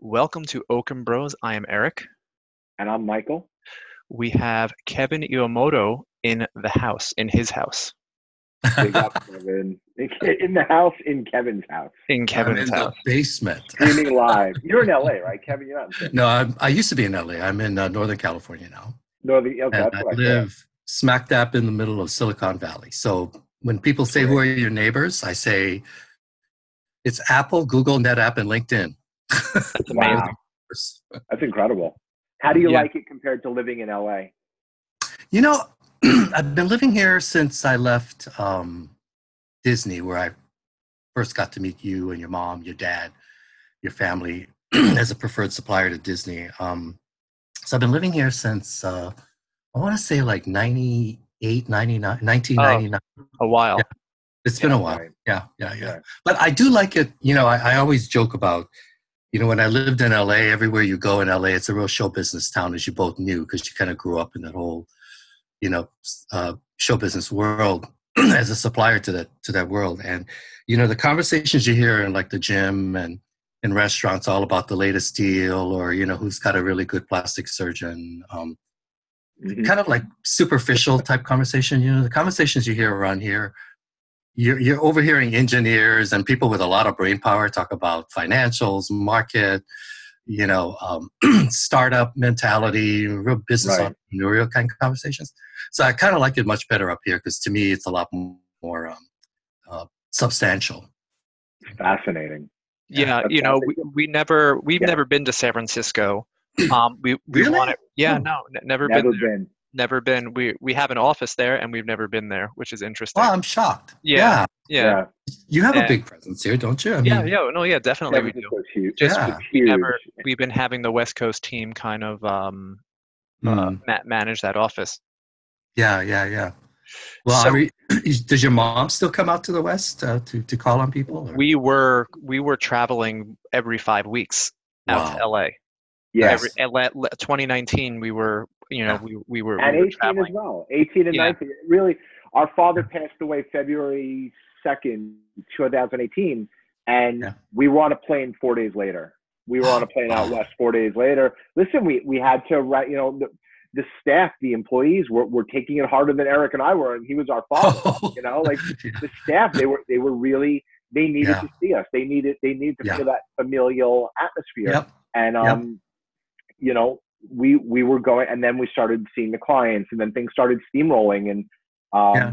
Welcome to Okun Bros. I am Eric. And I'm Michael. We have Kevin Iwamoto in the house, in his house. Kevin. In the house, in Kevin's house. In Kevin's I'm in house. the basement. Streaming live. You're in LA, right, Kevin? You're not in No, I'm, I used to be in LA. I'm in uh, Northern California now, Northern. Okay, and that's I what I live smack dab in the middle of Silicon Valley. So when people say, "Who are your neighbors?" I say, "It's Apple, Google, NetApp, and LinkedIn." That's Wow. amazing. That's incredible. How do you Yeah. like it compared to living in LA? You know, I've been living here since I left um, Disney, where I first got to meet you and your mom, your dad, your family as a preferred supplier to Disney. Um, so I've been living here since, uh, I want to say like 98, 99, 1999. A while. Yeah. It's been a while. right. Yeah, yeah, yeah. Right. But I do like it. You know, I, I always joke about, you know, when I lived in LA, everywhere you go in LA, it's a real show business town, as you both knew, because you kind of grew up in that whole, you know, uh, show business world as a supplier to that to that world. And you know, the conversations you hear in like the gym and in restaurants, all about the latest deal, or you know, who's got a really good plastic surgeon. Um, Mhm. kind of like superficial type conversation. You know, the conversations you hear around here, you're, you're overhearing engineers and people with a lot of brain power talk about financials, market, you know, um, startup mentality, real business Right. entrepreneurial kind of conversations. So I kind of like it much better up here because to me, it's a lot more um, uh, substantial. Fascinating. Yeah, That's you know, we, we never, we've Yeah. never been to San Francisco. Um, we we Really? want it. Yeah, Oh. no, n- never, Never been. There. been. Never been. We we have an office there, and we've never been there, which is interesting. Well, I'm shocked. Yeah. yeah, You have Yeah. a big presence here, don't you? I yeah, mean, yeah. No, yeah, definitely we San do. Francisco's huge. Just Yeah. It's we huge. never, we've been having the West Coast team kind of um, uh, mm, ma- manage that office. yeah, yeah, yeah. Well, So- I mean, does your mom still come out to the West uh, to, to call on people? or- We were we were traveling every five weeks out to LA. Yes. Every, 2019, we were you know we we were, and we were 18 as well. 18 and Yeah. 19. Really, our father passed away February 2nd, 2018, and Yeah. we were on a plane four days later. We were on a plane out west four days later. Listen, we, we had to write, you know, the, the staff, the employees were, were taking it harder than Eric and I were, and he was our father. you know, like Yeah. the staff, they were they were really they needed Yeah. to see us. They needed they needed to Yeah. feel that familial atmosphere Yep. and Yep. um you know we we were going and then we started seeing the clients and then things started steamrolling and um Yeah.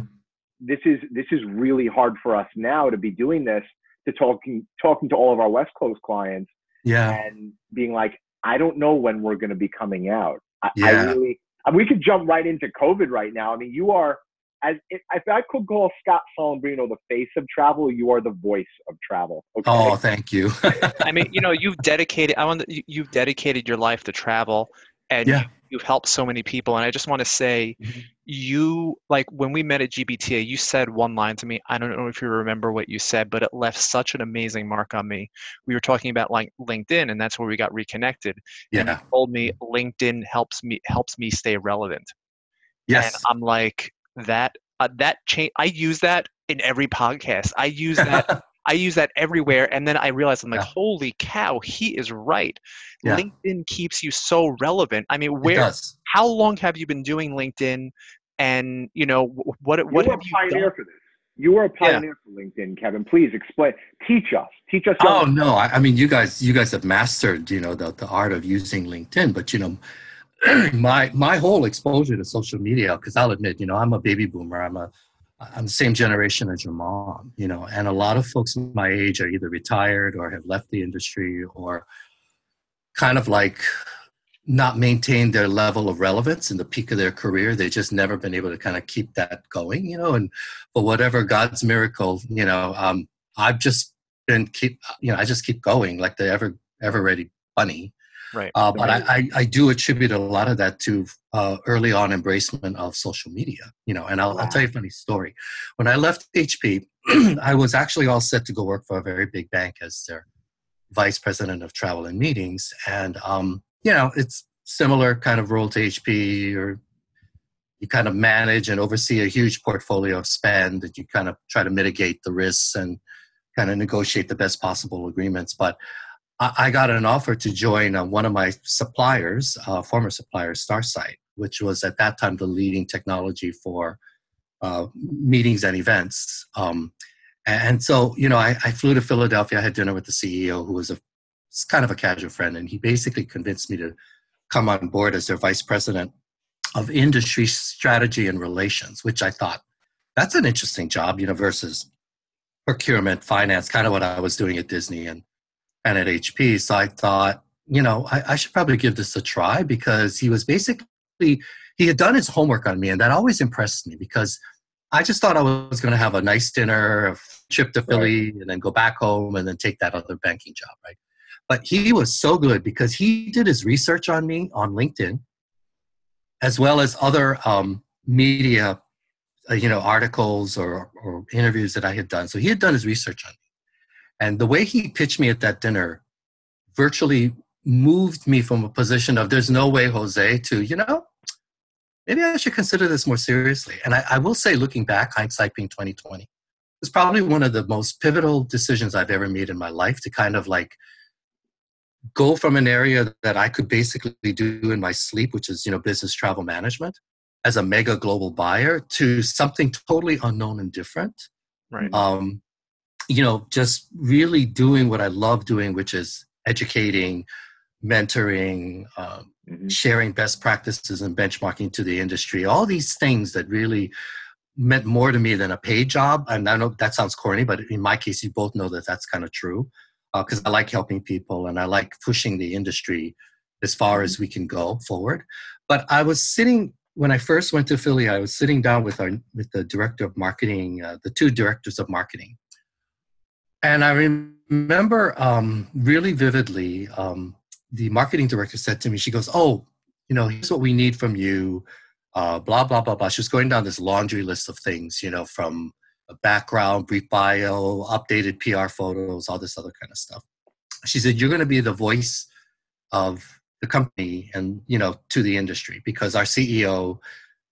this is this is really hard for us now to be doing this to talking talking to all of our west coast clients Yeah. and being like i don't know when we're going to be coming out i, I Yeah. really and we could jump right into covid right now i mean you are as if if I could call Scott Solombrino the face of travel, you are the voice of travel. Okay. Oh, thank you. I mean, you know, you've dedicated. I want you- you've dedicated your life to travel, and Yeah. you, you've helped so many people. And I just want to say, Mhm. you like when we met at GBTA, you said one line to me. I don't know if you remember what you said, but it left such an amazing mark on me. We were talking about like LinkedIn, and that's where we got reconnected. Yeah. And yeah. you told me LinkedIn helps me helps me stay relevant. Yes. And I'm like that. Uh, that change. I use that in every podcast. I use that. I use that everywhere, and then I realize I'm like, Yeah. holy cow, he is right. Yeah. LinkedIn keeps you so relevant. I mean, where? How long have you been doing LinkedIn? And you know what what? What you have were a you pioneer done? for this. You were a Yeah. pioneer for LinkedIn, Kevin. Please explain. Teach us. Teach us. Oh no! I, I mean, you guys, you guys have mastered, you know, the, the art of using LinkedIn. But you know, my my whole exposure to social media, because I'll admit, you know, I'm a baby boomer. I'm a I'm the same generation as your mom, you know, and a lot of folks my age are either retired or have left the industry or kind of like not maintained their level of relevance in the peak of their career. They've just never been able to kind of keep that going, you know, and for whatever God's miracle, you know, um, I've just been keep, you know, I just keep going like the ever, ever ready bunny. Right. Uh, but I, I, I do attribute a lot of that to uh, early on embracement of social media, you know, and I'll, I'll tell you a funny story. When I left HP, I was actually all set to go work for a very big bank as their vice president of travel and meetings. And, um, you know, it's similar kind of role to HP or you kind of manage and oversee a huge portfolio of spend that you kind of try to mitigate the risks and kind of negotiate the best possible agreements. But I, got an offer to join uh, one of my suppliers, uh, former suppliers, StarCite, which was at that time the leading technology for uh, meetings and events. Um, and so, you know, I, I, flew to Philadelphia. I had dinner with the CEO, who was a kind of a casual friend, and he basically convinced me to come on board as their vice president of industry strategy and relations, which I thought that's an interesting job, you know, versus procurement, finance, kind of what I was doing at Disney and and at HP. So I thought, you know, I, I should probably give this a try because he was basically he had done his homework on me, and that always impressed me because I just thought I was going to have a nice dinner, a trip to Philly, right. and then go back home and then take that other banking job, right? But he was so good because he did his research on me on LinkedIn, as well as other um, media, uh, you know, articles or, or interviews that I had done. So he had done his research on me. And the way he pitched me at that dinner virtually moved me from a position of there's no way, Jose, to, you know, maybe I should consider this more seriously. And I, I will say, looking back, hindsight being 2020, it's probably one of the most pivotal decisions I've ever made in my life to kind of like go from an area that I could basically do in my sleep, which is, you know, business travel management as a mega global buyer to something totally unknown and different. Right. Um, you know, just really doing what I love doing, which is educating, mentoring, um, mm-hmm. sharing best practices and benchmarking to the industry, all these things that really meant more to me than a paid job. And I know that sounds corny, but in my case, you both know that that's kind of true because uh, I like helping people and I like pushing the industry as far as we can go forward. But I was sitting when I first went to Philly. I was sitting down with our with the director of marketing, uh, the two directors of marketing, and I remember um, really vividly. Um, the marketing director said to me, she goes, "Oh, you know, here's what we need from you." Uh, blah blah blah blah. She was going down this laundry list of things, you know, from a background, brief bio, updated PR photos, all this other kind of stuff. She said, "You're going to be the voice of the company and you know to the industry because our CEO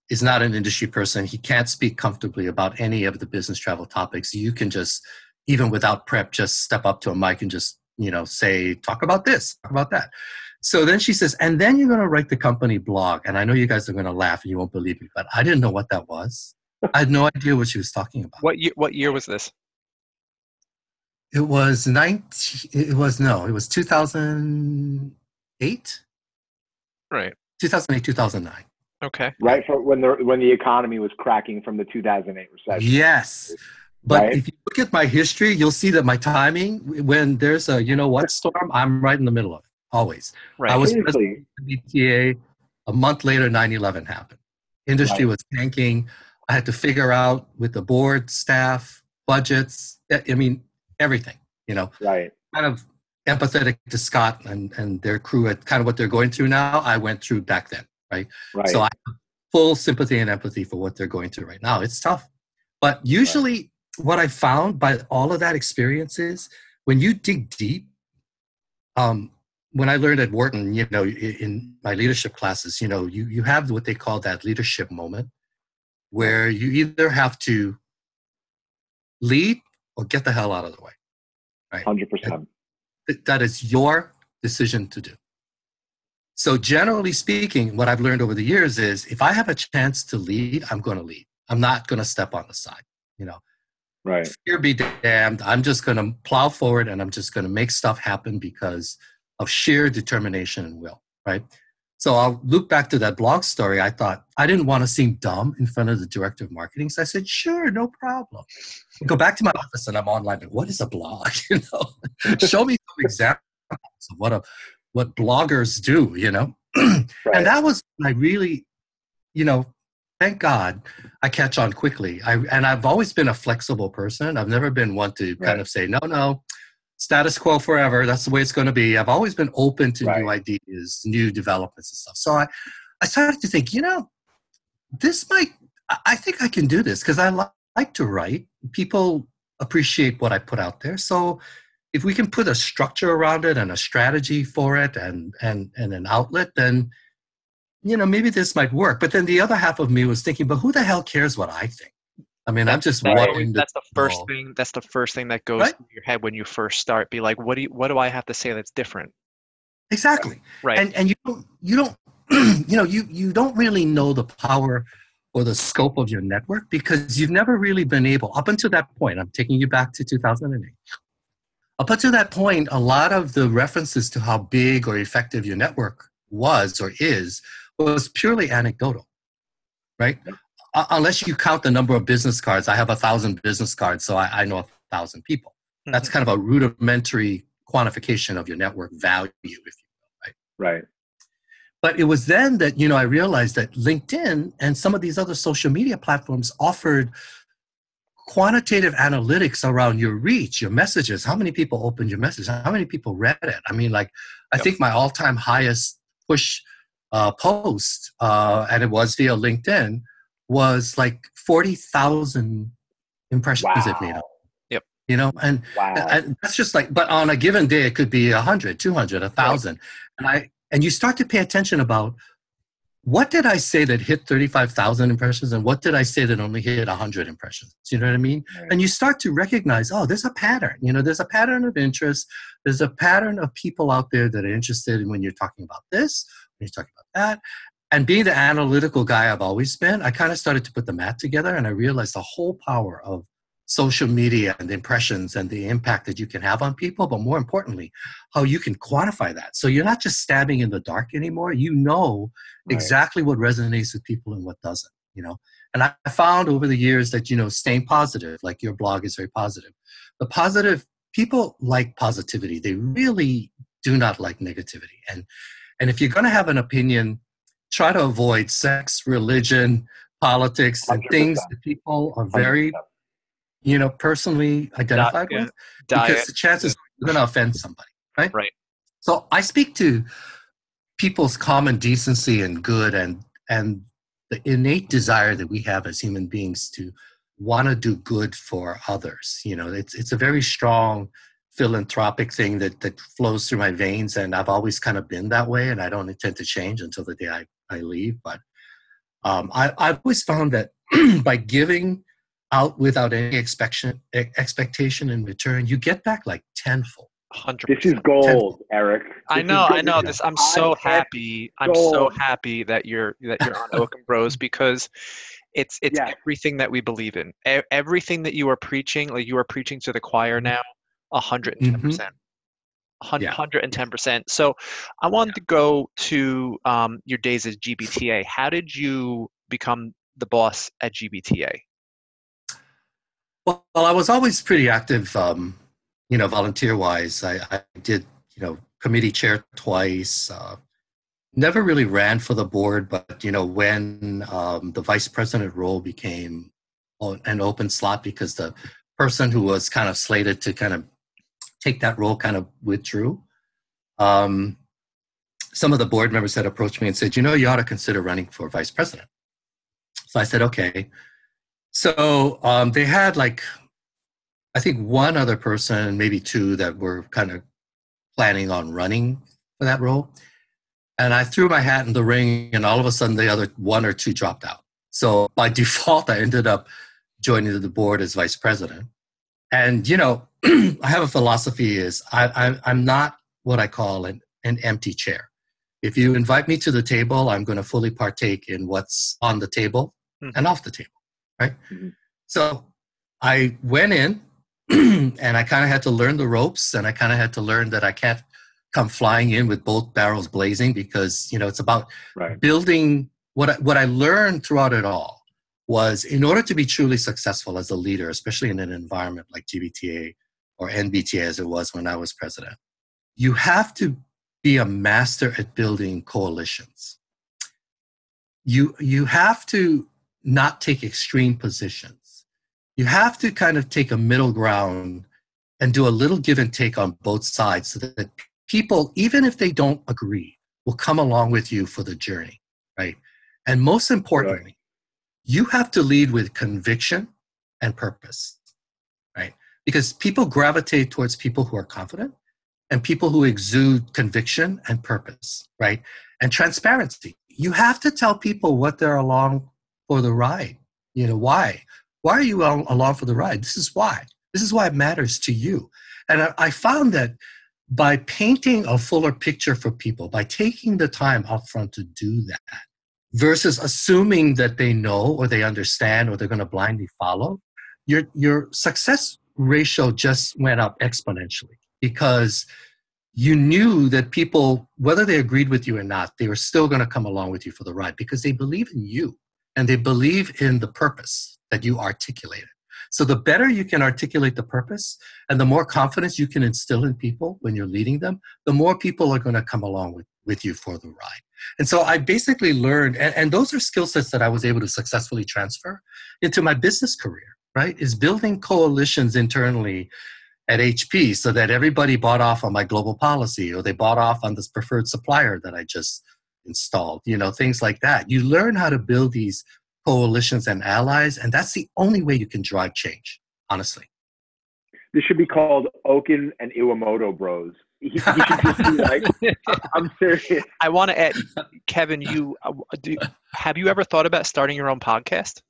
is not an industry person. He can't speak comfortably about any of the business travel topics. You can just even without prep, just step up to a mic and just you know, say, talk about this, talk about that. So then she says, and then you're going to write the company blog. And I know you guys are going to laugh and you won't believe me, but I didn't know what that was. I had no idea what she was talking about. What year, what year was this? It was 19, it was, no, it was 2008. Right. 2008, 2009. Okay. Right for when the when the economy was cracking from the 2008 recession. Yes. But right. if you look at my history, you'll see that my timing, when there's a you know what storm, I'm right in the middle of it, always. Right. I was president of the BTA. A month later, 9 11 happened. Industry right. was tanking. I had to figure out with the board, staff, budgets, eh, I mean, everything, you know. Right. Kind of empathetic to Scott and, and their crew at kind of what they're going through now. I went through back then, right? Right. So I have full sympathy and empathy for what they're going through right now. It's tough. But usually what I found by all of that experience is when you dig deep, um, when I learned at Wharton, you know, in my leadership classes, you know, you, you have what they call that leadership moment where you either have to lead or get the hell out of the way. Right. 100%. that is your decision to do. So, generally speaking, what I've learned over the years is if I have a chance to lead, I'm going to lead. I'm not going to step on the side. You know, Right. Fear be damned. I'm just going to plow forward and I'm just going to make stuff happen because of sheer determination and will. Right. So I'll look back to that blog story. I thought I didn't want to seem dumb in front of the director of marketing. So I said, sure, no problem. I go back to my office and I'm online. Like, what is a blog? You know, show me some examples of what a what bloggers do, you know? right. And that was I really, you know, thank God I catch on quickly. I, and I've always been a flexible person. I've never been one to right. kind of say, no, no, status quo forever. That's the way it's going to be. I've always been open to right. new ideas, new developments and stuff. So I, I started to think, you know, this might, I think I can do this because I li- like to write. People appreciate what I put out there. So if we can put a structure around it and a strategy for it and, and, and an outlet, then you know, maybe this might work. But then the other half of me was thinking, but who the hell cares what I think? I mean, I'm just That's, always- that's the first thing. That's the first thing that goes Right. through your head when you first start. Be like, what do you, what do I have to say that's different? Exactly. Right. and and you don't you don't you know you you don't really know the power or the scope of your network because you've never really been able up until that point i'm taking you back to 2008 up until that point a lot of the references to how big or effective your network was or is was purely anecdotal right Uh, unless you count the number of business cards i have a thousand business cards so i, I know a thousand people that's Mhm. kind of a rudimentary quantification of your network value if you will, right? Right. but it was then that you know i realized that linkedin and some of these other social media platforms offered quantitative analytics around your reach your messages how many people opened your message how many people read it i mean like i Yep. think my all-time highest push uh, post uh, and it was via linkedin was like 40000 impressions it made Wow. Yep. you know and Wow. and that's just like but on a given day it could be 100 200 1000 and i and you start to pay attention about what did i say that hit 35000 impressions and what did i say that only hit 100 impressions you know what i mean Right. and you start to recognize oh there's a pattern you know there's a pattern of interest there's a pattern of people out there that are interested in when you're talking about this when you're talking about that and being the analytical guy i've always been i kind of started to put the mat together and i realized the whole power of social media and impressions and the impact that you can have on people, but more importantly, how you can quantify that. So you're not just stabbing in the dark anymore. You know Right. exactly what resonates with people and what doesn't, you know. And I found over the years that, you know, staying positive, like your blog is very positive. The positive people like positivity. They really do not like negativity. And and if you're gonna have an opinion, try to avoid sex, religion, politics, and 100%. things that people are very 100%. you know, personally identified yeah. with, Diet. because the chances you're going to offend somebody, right? Right. So I speak to people's common decency and good, and and the innate desire that we have as human beings to want to do good for others. You know, it's it's a very strong philanthropic thing that that flows through my veins, and I've always kind of been that way, and I don't intend to change until the day I I leave. But um, I, I've always found that by giving out without any expectation expectation in return, you get back like tenfold. Hundred. This is gold, Eric. I This is know. I know. This I'm so content happy. I'm so happy that you're that you're on Okun Bros because it's it's Yes. everything that we believe in. E- everything that you are preaching, like you are preaching to the choir now, hundred and ten percent. Mm-hmm. Hundred and ten percent. So, I wanted to go to um, your days as GBTA. How did you become the boss at GBTA? Well, well, I was always pretty active, um, you know, volunteer wise. I, I did, you know, committee chair twice. Uh, never really ran for the board, but, you know, when um, the vice president role became an open slot because the person who was kind of slated to kind of take that role kind of withdrew. Um, some of the board members had approached me and said, you know, you ought to consider running for vice president. So I said, okay. So um, they had like, I think one other person, maybe two, that were kind of planning on running for that role. And I threw my hat in the ring, and all of a sudden, the other one or two dropped out. So by default, I ended up joining the board as vice president. And you know, I have a philosophy: is I, I, I'm not what I call an, an empty chair. If you invite me to the table, I'm going to fully partake in what's on the table Mhm. and off the table, right? Mhm. So I went in and I kind of had to learn the ropes and I kind of had to learn that I can't come flying in with both barrels blazing because, you know, it's about Right. building what I, what I learned throughout it all was in order to be truly successful as a leader, especially in an environment like GBTA or NBTA as it was when I was president, you have to be a master at building coalitions. You you have to not take extreme positions. You have to kind of take a middle ground and do a little give and take on both sides so that people, even if they don't agree, will come along with you for the journey, right? And most importantly, you have to lead with conviction and purpose, right? Because people gravitate towards people who are confident and people who exude conviction and purpose, right? And transparency. You have to tell people what they're along for the ride. You know, why? Why are you along for the ride? This is why. This is why it matters to you. And I, found that by painting a fuller picture for people, by taking the time upfront to do that, versus assuming that they know or they understand or they're going to blindly follow, your your success ratio just went up exponentially because you knew that people, whether they agreed with you or not, they were still going to come along with you for the ride because they believe in you and they believe in the purpose that you articulated. So the better you can articulate the purpose and the more confidence you can instill in people when you're leading them, the more people are going to come along with, with you for the ride. And so I basically learned, and, and those are skill sets that I was able to successfully transfer into my business career, right? Is building coalitions internally at HP so that everybody bought off on my global policy or they bought off on this preferred supplier that I just installed, you know, things like that. You learn how to build these coalitions and allies, and that's the only way you can drive change, honestly. This should be called Okun and Iwamoto Bros. He, he just be like, I'm serious. I want to add, Kevin, you uh, do, have you ever thought about starting your own podcast?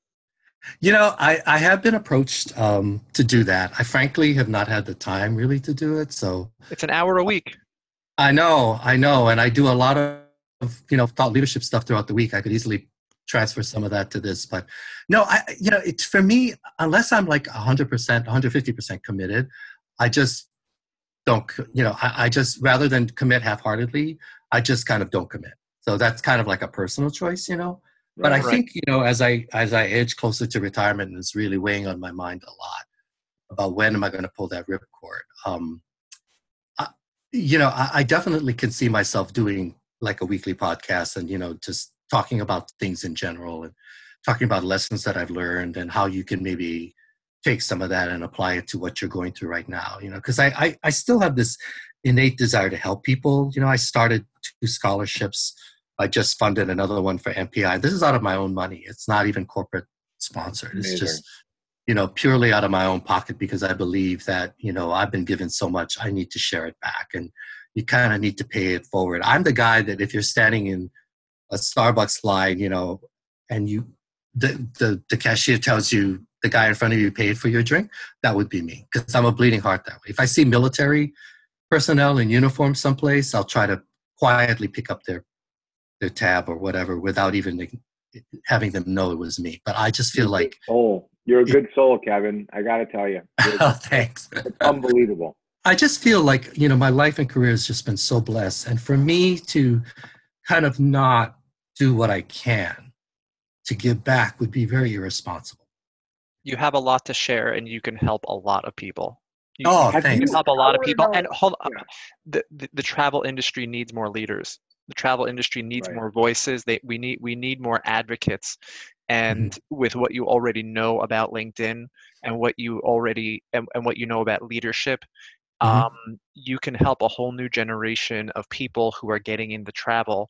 You know, I, I have been approached um, to do that. I frankly have not had the time really to do it. So it's an hour a week. I know, I know. And I do a lot of, you know, thought leadership stuff throughout the week. I could easily transfer some of that to this. But no, I, you know, it's for me, unless I'm like 100%, 150% committed, I just don't, you know, I, I just, rather than commit half heartedly, I just kind of don't commit. So that's kind of like a personal choice, you know? But right, I think you know, as I as I edge closer to retirement, and it's really weighing on my mind a lot about when am I going to pull that ripcord. Um, I, you know, I, I definitely can see myself doing like a weekly podcast and you know just talking about things in general and talking about lessons that I've learned and how you can maybe take some of that and apply it to what you're going through right now. You know, because I, I I still have this innate desire to help people. You know, I started two scholarships I just funded another one for MPI. This is out of my own money. It's not even corporate sponsored. It's Amazing. just, you know, purely out of my own pocket because I believe that, you know, I've been given so much, I need to share it back. And you kind of need to pay it forward. I'm the guy that if you're standing in a Starbucks line, you know, and you, the, the, the cashier tells you the guy in front of you paid for your drink, that would be me because I'm a bleeding heart that way. If I see military personnel in uniform someplace, I'll try to quietly pick up their their tab or whatever without even having them know it was me. But I just feel like oh, you're a good soul, Kevin. I got to tell you. oh, thanks. It's unbelievable. I just feel like you know my life and career has just been so blessed, and for me to kind of not do what I can to give back would be very irresponsible. You have a lot to share, and you can help a lot of people. You, oh, thanks. You can help a lot of people, and hold. Yeah. The, the the travel industry needs more leaders the travel industry needs right. more voices they we need we need more advocates and mm-hmm. with what you already know about linkedin and what you already and, and what you know about leadership mm-hmm. um, you can help a whole new generation of people who are getting into travel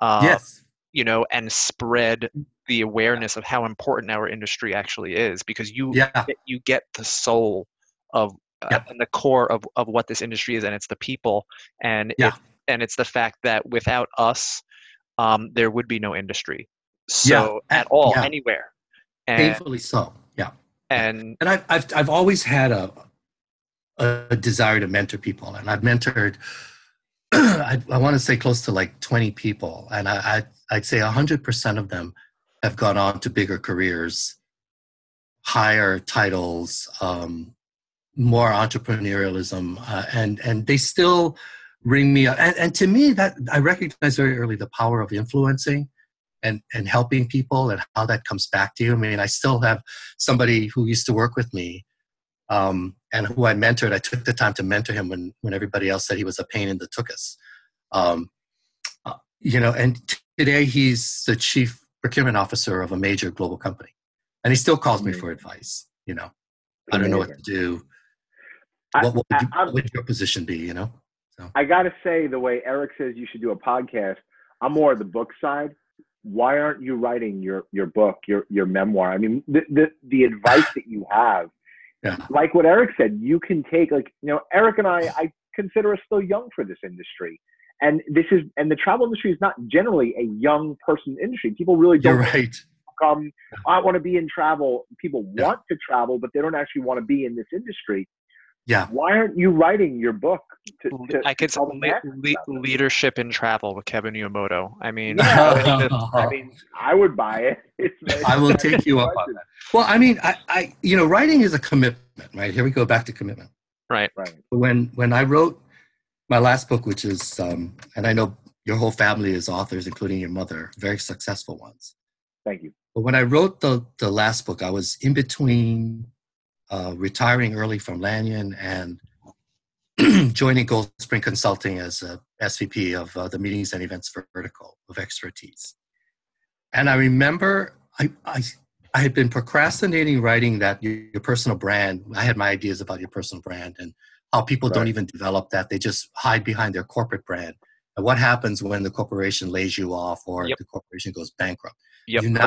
uh, yes you know and spread the awareness of how important our industry actually is because you yeah. you get the soul of uh, and the core of, of what this industry is and it's the people and yeah. It, and it's the fact that without us, um, there would be no industry. So yeah, at all, yeah. anywhere. And, Painfully so. Yeah. And and I've I've I've always had a a desire to mentor people, and I've mentored. I, I want to say close to like 20 people, and I, I I'd say 100% of them have gone on to bigger careers, higher titles, um, more entrepreneurialism, uh, and and they still ring me up. And, and to me, that I recognize very early the power of influencing and, and helping people and how that comes back to you. I mean, I still have somebody who used to work with me um, and who I mentored. I took the time to mentor him when, when everybody else said he was a pain in the tuchus. Um, uh, you know, and today he's the chief procurement officer of a major global company. And he still calls me for advice. You know, I don't know what to do. What, what, would, you, what would your position be, you know? So. I got to say, the way Eric says you should do a podcast, I'm more of the book side. Why aren't you writing your your book, your your memoir? I mean, the the, the advice that you have, yeah. like what Eric said, you can take like you know, Eric and I, I consider us still young for this industry, and this is and the travel industry is not generally a young person industry. People really don't You're right. come. I want to be in travel. People yeah. want to travel, but they don't actually want to be in this industry. Yeah. Why aren't you writing your book? To, to I could le- le- leadership in travel with Kevin Iwamoto. I mean, yeah, I mean, I would buy it. I will take you up on that. Well, I mean, I, I, you know, writing is a commitment, right? Here we go back to commitment. Right. Right. When when I wrote my last book, which is, um, and I know your whole family is authors, including your mother, very successful ones. Thank you. But when I wrote the the last book, I was in between uh, retiring early from Lanyon and joining Gold Spring Consulting as a SVP of uh, the meetings and events vertical of expertise. And I remember I, I, I had been procrastinating writing that your, your, personal brand. I had my ideas about your personal brand and how people right. don't even develop that. They just hide behind their corporate brand. And what happens when the corporation lays you off or yep. the corporation goes bankrupt? Yep. You now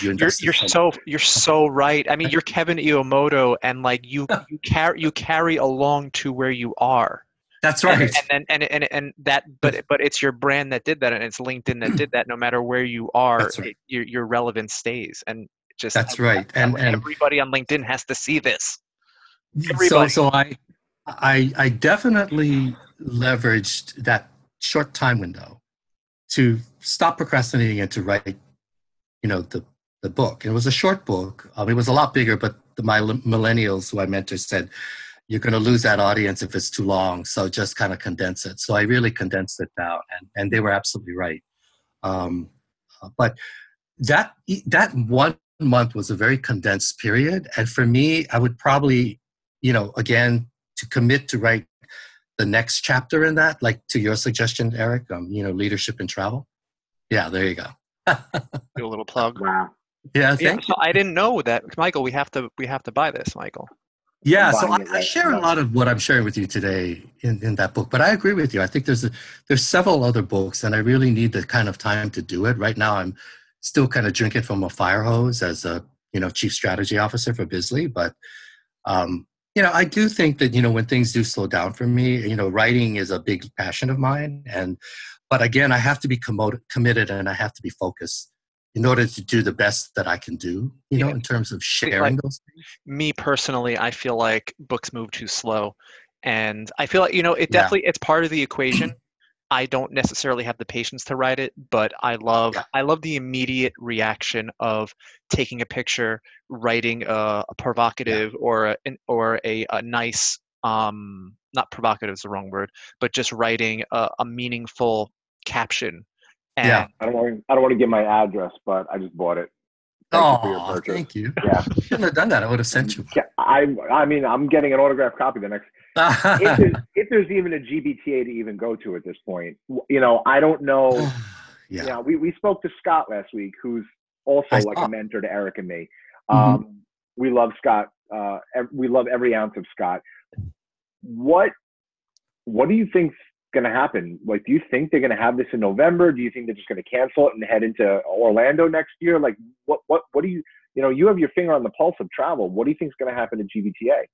you you're, you're so you're so right. I mean, you're Kevin Iwamoto, and like you you carry you carry along to where you are. That's right. And, and and and and that, but but it's your brand that did that, and it's LinkedIn that did that. No matter where you are, right. it, your your relevance stays, and just that's right. And, and everybody on LinkedIn has to see this. Everybody. So so I I I definitely leveraged that short time window to stop procrastinating and to write, you know, the the book. And it was a short book. Um, it was a lot bigger, but the, my millennials who I mentor said, "You're going to lose that audience if it's too long. So just kind of condense it." So I really condensed it down, and and they were absolutely right. Um, but that that one month was a very condensed period, and for me, I would probably, you know, again to commit to write the next chapter in that, like to your suggestion, Eric, um, you know, leadership and travel. Yeah, there you go. Do a little plug. Wow. Yeah, yeah so I didn't know that, Michael. We have to we have to buy this, Michael. Yeah, so I, I, share a lot of what I'm sharing with you today in, in that book, but I agree with you. I think there's a, there's several other books, and I really need the kind of time to do it. Right now, I'm still kind of drinking from a fire hose as a you know chief strategy officer for Bizly, but um, you know, I do think that, you know, when things do slow down for me, you know, writing is a big passion of mine. And, but again, I have to be committed and I have to be focused in order to do the best that I can do, you know, in terms of sharing like, those things. Me personally, I feel like books move too slow. And I feel like, you know, it definitely, yeah. it's part of the equation. I don't necessarily have the patience to write it, but I love yeah. I love the immediate reaction of taking a picture, writing a, a provocative yeah. or a, or a, a nice um, not provocative is the wrong word, but just writing a, a meaningful caption. And yeah, I don't want to, I don't want to give my address, but I just bought it. Thank oh, you thank you. Yeah, shouldn't have done that. I would have sent you. I I mean, I'm getting an autographed copy the next if, there's, if, there's, even a GBTA to even go to at this point, you know, I don't know. yeah. You know, we, we spoke to Scott last week, who's also I like saw. a mentor to Eric and me. Mm-hmm. Um, mm-hmm. We love Scott. Uh, we love every ounce of Scott. What What do you think's going to happen? Like, do you think they're going to have this in November? Do you think they're just going to cancel it and head into Orlando next year? Like, what what what do you you know? You have your finger on the pulse of travel. What do you think is going to happen to GBTA?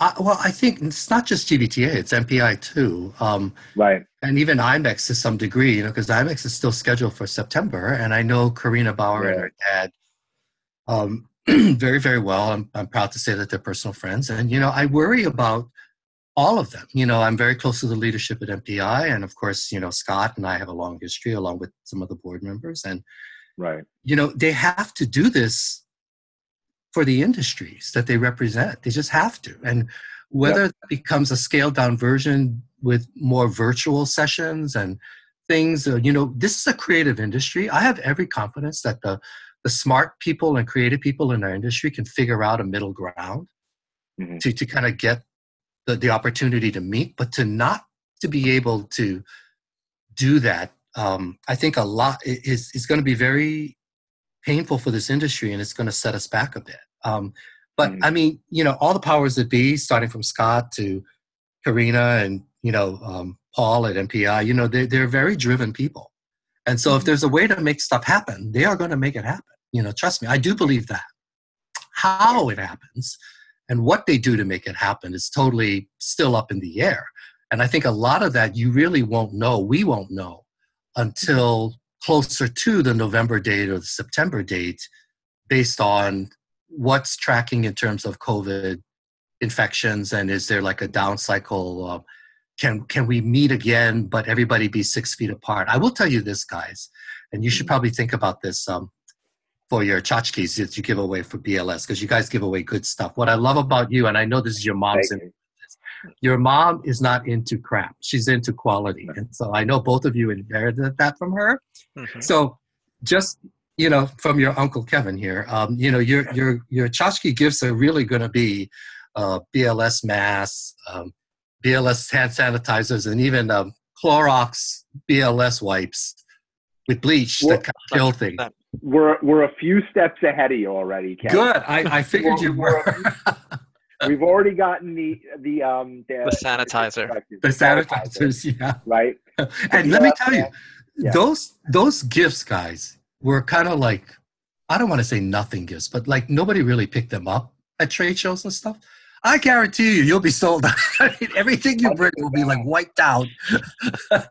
Uh, well, I think it's not just GBTA; it's MPI too. Um, right. And even IMEX to some degree, you know, because IMEX is still scheduled for September, and I know Carina Bauer yeah. and her dad um, very, very well. I'm, I'm proud to say that they're personal friends, and you know, I worry about all of them. You know, I'm very close to the leadership at MPI, and of course, you know, Scott and I have a long history, along with some of the board members, and right. You know, they have to do this for the industries that they represent. They just have to. And whether yep. it becomes a scaled down version with more virtual sessions and things, you know, this is a creative industry. I have every confidence that the, the smart people and creative people in our industry can figure out a middle ground mm-hmm. to, to kind of get the, the opportunity to meet, but to not to be able to do that, um, I think a lot is, is going to be very painful for this industry and it's going to set us back a bit. Um, but mm. I mean, you know, all the powers that be, starting from Scott to Carina and, you know, um, Paul at MPI, you know, they're, they're very driven people. And so mm. if there's a way to make stuff happen, they are going to make it happen. You know, trust me, I do believe that. How it happens and what they do to make it happen is totally still up in the air. And I think a lot of that you really won't know, we won't know until closer to the November date or the September date based on what's tracking in terms of COVID infections and is there like a down cycle? Uh, can can we meet again, but everybody be six feet apart? I will tell you this, guys, and you should mm-hmm. probably think about this um, for your tchotchkes that you give away for BLS because you guys give away good stuff. What I love about you, and I know this is your mom's. Your mom is not into crap; she's into quality, and so I know both of you inherited that from her. Mm-hmm. So, just you know, from your uncle Kevin here, um, you know, your your your tchotchke gifts are really going to be uh, BLS masks, um, BLS hand sanitizers, and even um, Clorox BLS wipes with bleach well, that kind of kill things. We're we're a few steps ahead of you already, Kevin. Good. I, I figured you were. we've already gotten the the um the, the sanitizer. The sanitizers, yeah. Right. and let me tell you, yeah. those those gifts, guys, were kind of like I don't want to say nothing gifts, but like nobody really picked them up at trade shows and stuff. I guarantee you, you'll be sold. I mean, everything you bring will be like wiped out at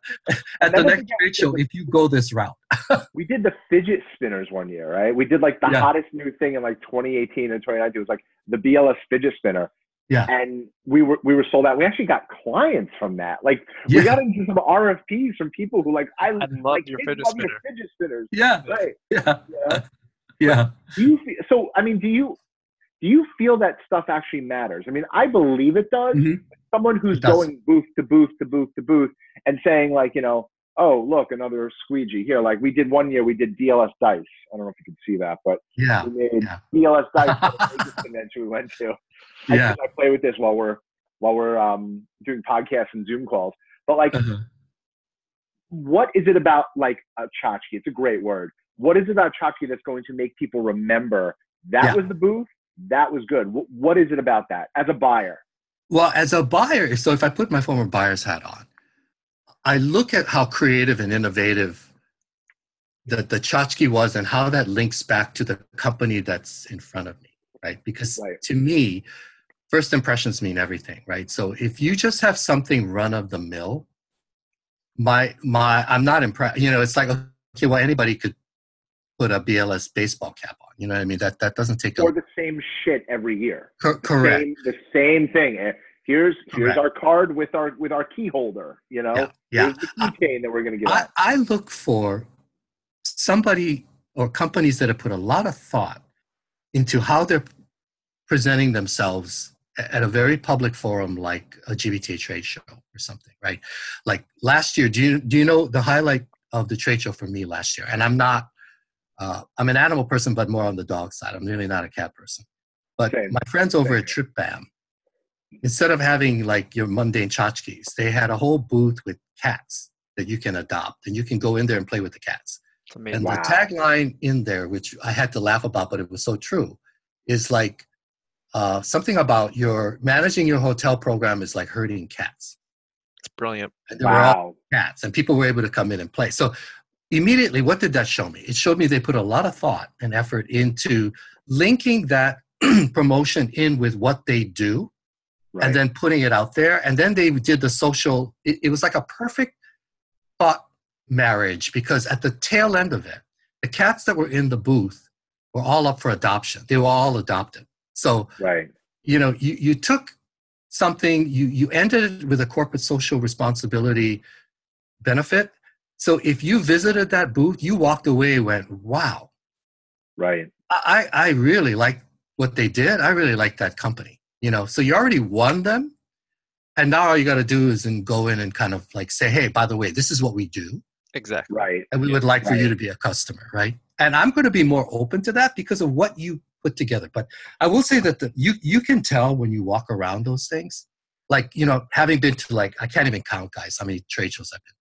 the next trade show if you go this route. we did the fidget spinners one year, right? We did like the yeah. hottest new thing in like 2018 and 2019. It was like the BLS fidget spinner. Yeah. And we were we were sold out. We actually got clients from that. Like yeah. we got into some RFPs from people who like I, I love like, your fidget, love spinner. your fidget spinners. Yeah. Right. Yeah. Yeah. yeah. Do you feel, so I mean, do you do you feel that stuff actually matters? I mean, I believe it does. Mm-hmm. Someone who's going booth to booth to booth to booth and saying like, you know, oh look, another squeegee here. Like we did one year, we did BLS dice. I don't know if you can see that, but yeah, we made yeah. BLS dice convention we went to. Yeah. I, I play with this while we're while we're um, doing podcasts and Zoom calls. But like, uh-huh. what is it about like a tchotchke? It's a great word. What is it about tchotchke that's going to make people remember that yeah. was the booth? That was good. W- what is it about that as a buyer? Well, as a buyer, so if I put my former buyer's hat on, I look at how creative and innovative the, the tchotchke was and how that links back to the company that's in front of me, right? Because right. to me, first impressions mean everything, right? So if you just have something run of the mill, my my I'm not impressed. You know, it's like okay, well anybody could put a BLS baseball cap on. You know what I mean? That that doesn't take. Or a, the same shit every year. Co- correct. The same, the same thing. Eh, here's here's correct. our card with our with our key holder. You know, yeah. yeah. Here's the keychain that we're going to get. I, I look for somebody or companies that have put a lot of thought into how they're presenting themselves at a very public forum like a GBTA trade show or something, right? Like last year, do you do you know the highlight of the trade show for me last year? And I'm not uh, I'm an animal person, but more on the dog side. I'm really not a cat person. But Same. my friends over Same. at TripBAM, instead of having like your mundane tchotchkes, they had a whole booth with cats that you can adopt, and you can go in there and play with the cats. And wow. the tagline in there, which I had to laugh about, but it was so true, is like uh, something about your managing your hotel program is like herding cats. It's brilliant. And wow. cats, and people were able to come in and play. So immediately, what did that show me? It showed me they put a lot of thought and effort into linking that promotion in with what they do right. and then putting it out there. And then they did the social, it, it was like a perfect thought marriage because at the tail end of it, the cats that were in the booth were all up for adoption. They were all adopted. So, right. you know, you, you took something, you, you ended it with a corporate social responsibility benefit so if you visited that booth, you walked away and went, wow. Right. I, I really like what they did. I really like that company. You know, so you already won them. And now all you got to do is and go in and kind of like say, hey, by the way, this is what we do. Exactly. Right. And we would like for you to be a customer, right? And I'm going to be more open to that because of what you put together. But I will say that the, you you can tell when you walk around those things. Like, you know, having been to like I can't even count guys how many trade shows I've been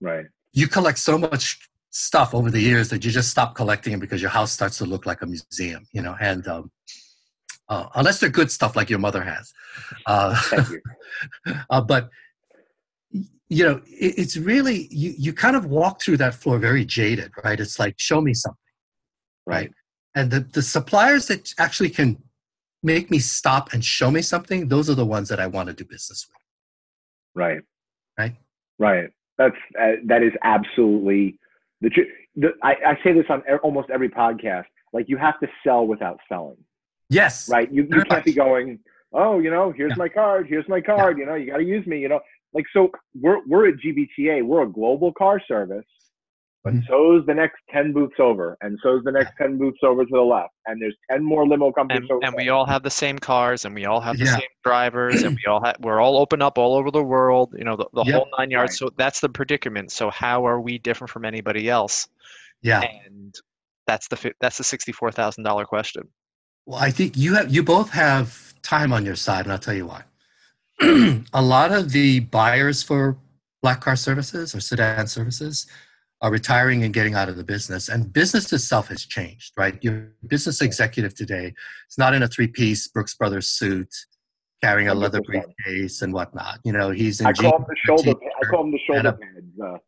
Right. You collect so much stuff over the years that you just stop collecting it because your house starts to look like a museum, you know, and um, uh, unless they're good stuff like your mother has. Uh, you. uh, but you know, it, it's really you. You kind of walk through that floor very jaded, right? It's like show me something, right? And the the suppliers that actually can make me stop and show me something, those are the ones that I want to do business with. Right. Right. Right. That's uh, that is absolutely The, truth. I, I say this on almost every podcast. Like you have to sell without selling. Yes. Right. You, you can't be going, oh, you know, here's yeah. my card. Here's my card. Yeah. You know, you got to use me. You know, like so we're we're at GBTA. We're a global car service, but mm-hmm. so's the next ten booths over, and so's the next ten booths over to the left, and there's ten more limo companies. And, and we all have the same cars, and we all have the yeah. same drivers, and we all have we're all open up all over the world. You know, the, the yep. whole nine yards. Right. So that's the predicament. So how are we different from anybody else? Yeah. And that's the that's the sixty four thousand dollar question. Well, I think you have you both have time on your side, and I'll tell you why. a lot of the buyers for black car services or sedan services are retiring and getting out of the business and business itself has changed right your business executive today is not in a three-piece brooks brothers suit carrying a 100%. leather briefcase and whatnot you know he's in i call him the shoulder i call him the shoulder pads uh,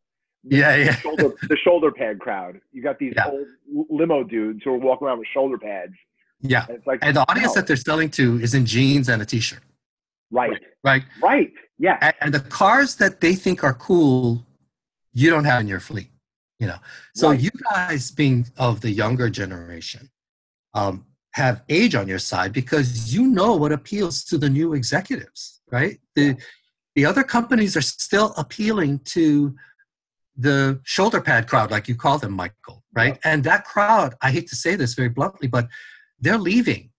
yeah yeah the shoulder, the shoulder pad crowd you got these yeah. old limo dudes who are walking around with shoulder pads yeah and, like, and the audience that they're selling to is in jeans and a t-shirt Right. Right. Right. Yeah. And, and, the cars that they think are cool, you don't have in your fleet. You know. So right. you guys, being of the younger generation, um, have age on your side because you know what appeals to the new executives, right? The the other companies are still appealing to the shoulder pad crowd, like you call them, Michael, right? Yeah. And that crowd, I hate to say this very bluntly, but they're leaving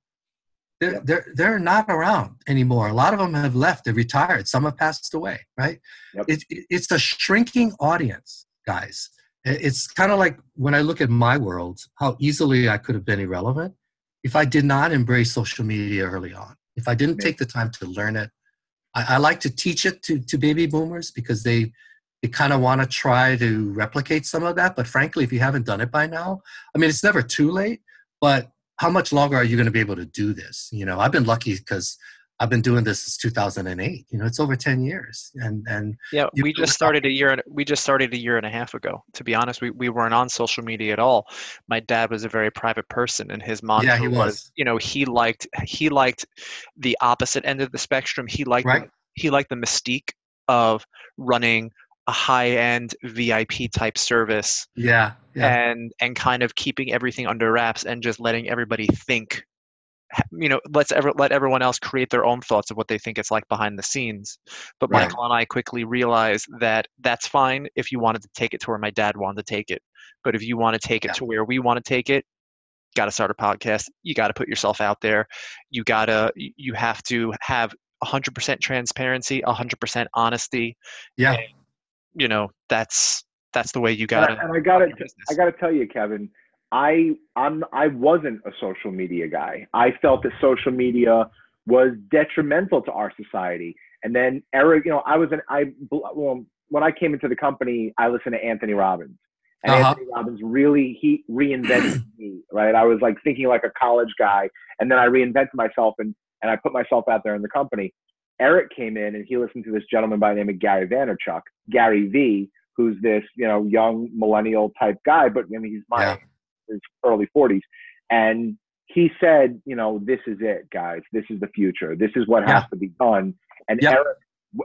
they're, they're, they're not around anymore. A lot of them have left. They've retired. Some have passed away, right? Yep. It, it, it's a shrinking audience, guys. It's kind of like when I look at my world, how easily I could have been irrelevant if I did not embrace social media early on. If I didn't take the time to learn it, I, I like to teach it to, to baby boomers because they, they kind of want to try to replicate some of that. But frankly, if you haven't done it by now, I mean, it's never too late, but how much longer are you going to be able to do this? You know, I've been lucky because I've been doing this since 2008. You know, it's over 10 years. And and yeah, we just started a year. We just started a year and a half ago. To be honest, we, we weren't on social media at all. My dad was a very private person, and his mom yeah, he was. was. You know, he liked he liked the opposite end of the spectrum. He liked right. the, he liked the mystique of running a high-end VIP type service. Yeah, yeah. And and kind of keeping everything under wraps and just letting everybody think you know let's ever let everyone else create their own thoughts of what they think it's like behind the scenes but right. michael and i quickly realized that that's fine if you wanted to take it to where my dad wanted to take it but if you want to take it yeah. to where we want to take it got to start a podcast you got to put yourself out there you got to you have to have 100% transparency 100% honesty yeah you know that's that's the way you got it. And I got it. I got to tell you, Kevin. I I'm I wasn't a social media guy. I felt that social media was detrimental to our society. And then Eric, you know, I was an I well, when I came into the company, I listened to Anthony Robbins. And uh-huh. Anthony Robbins really he reinvented me, right? I was like thinking like a college guy, and then I reinvented myself and and I put myself out there in the company. Eric came in and he listened to this gentleman by the name of Gary Vaynerchuk, Gary V, who's this, you know, young millennial type guy, but I mean, he's my yeah. His early 40s. And he said, you know, this is it, guys. This is the future. This is what yeah. has to be done. And yeah. Eric,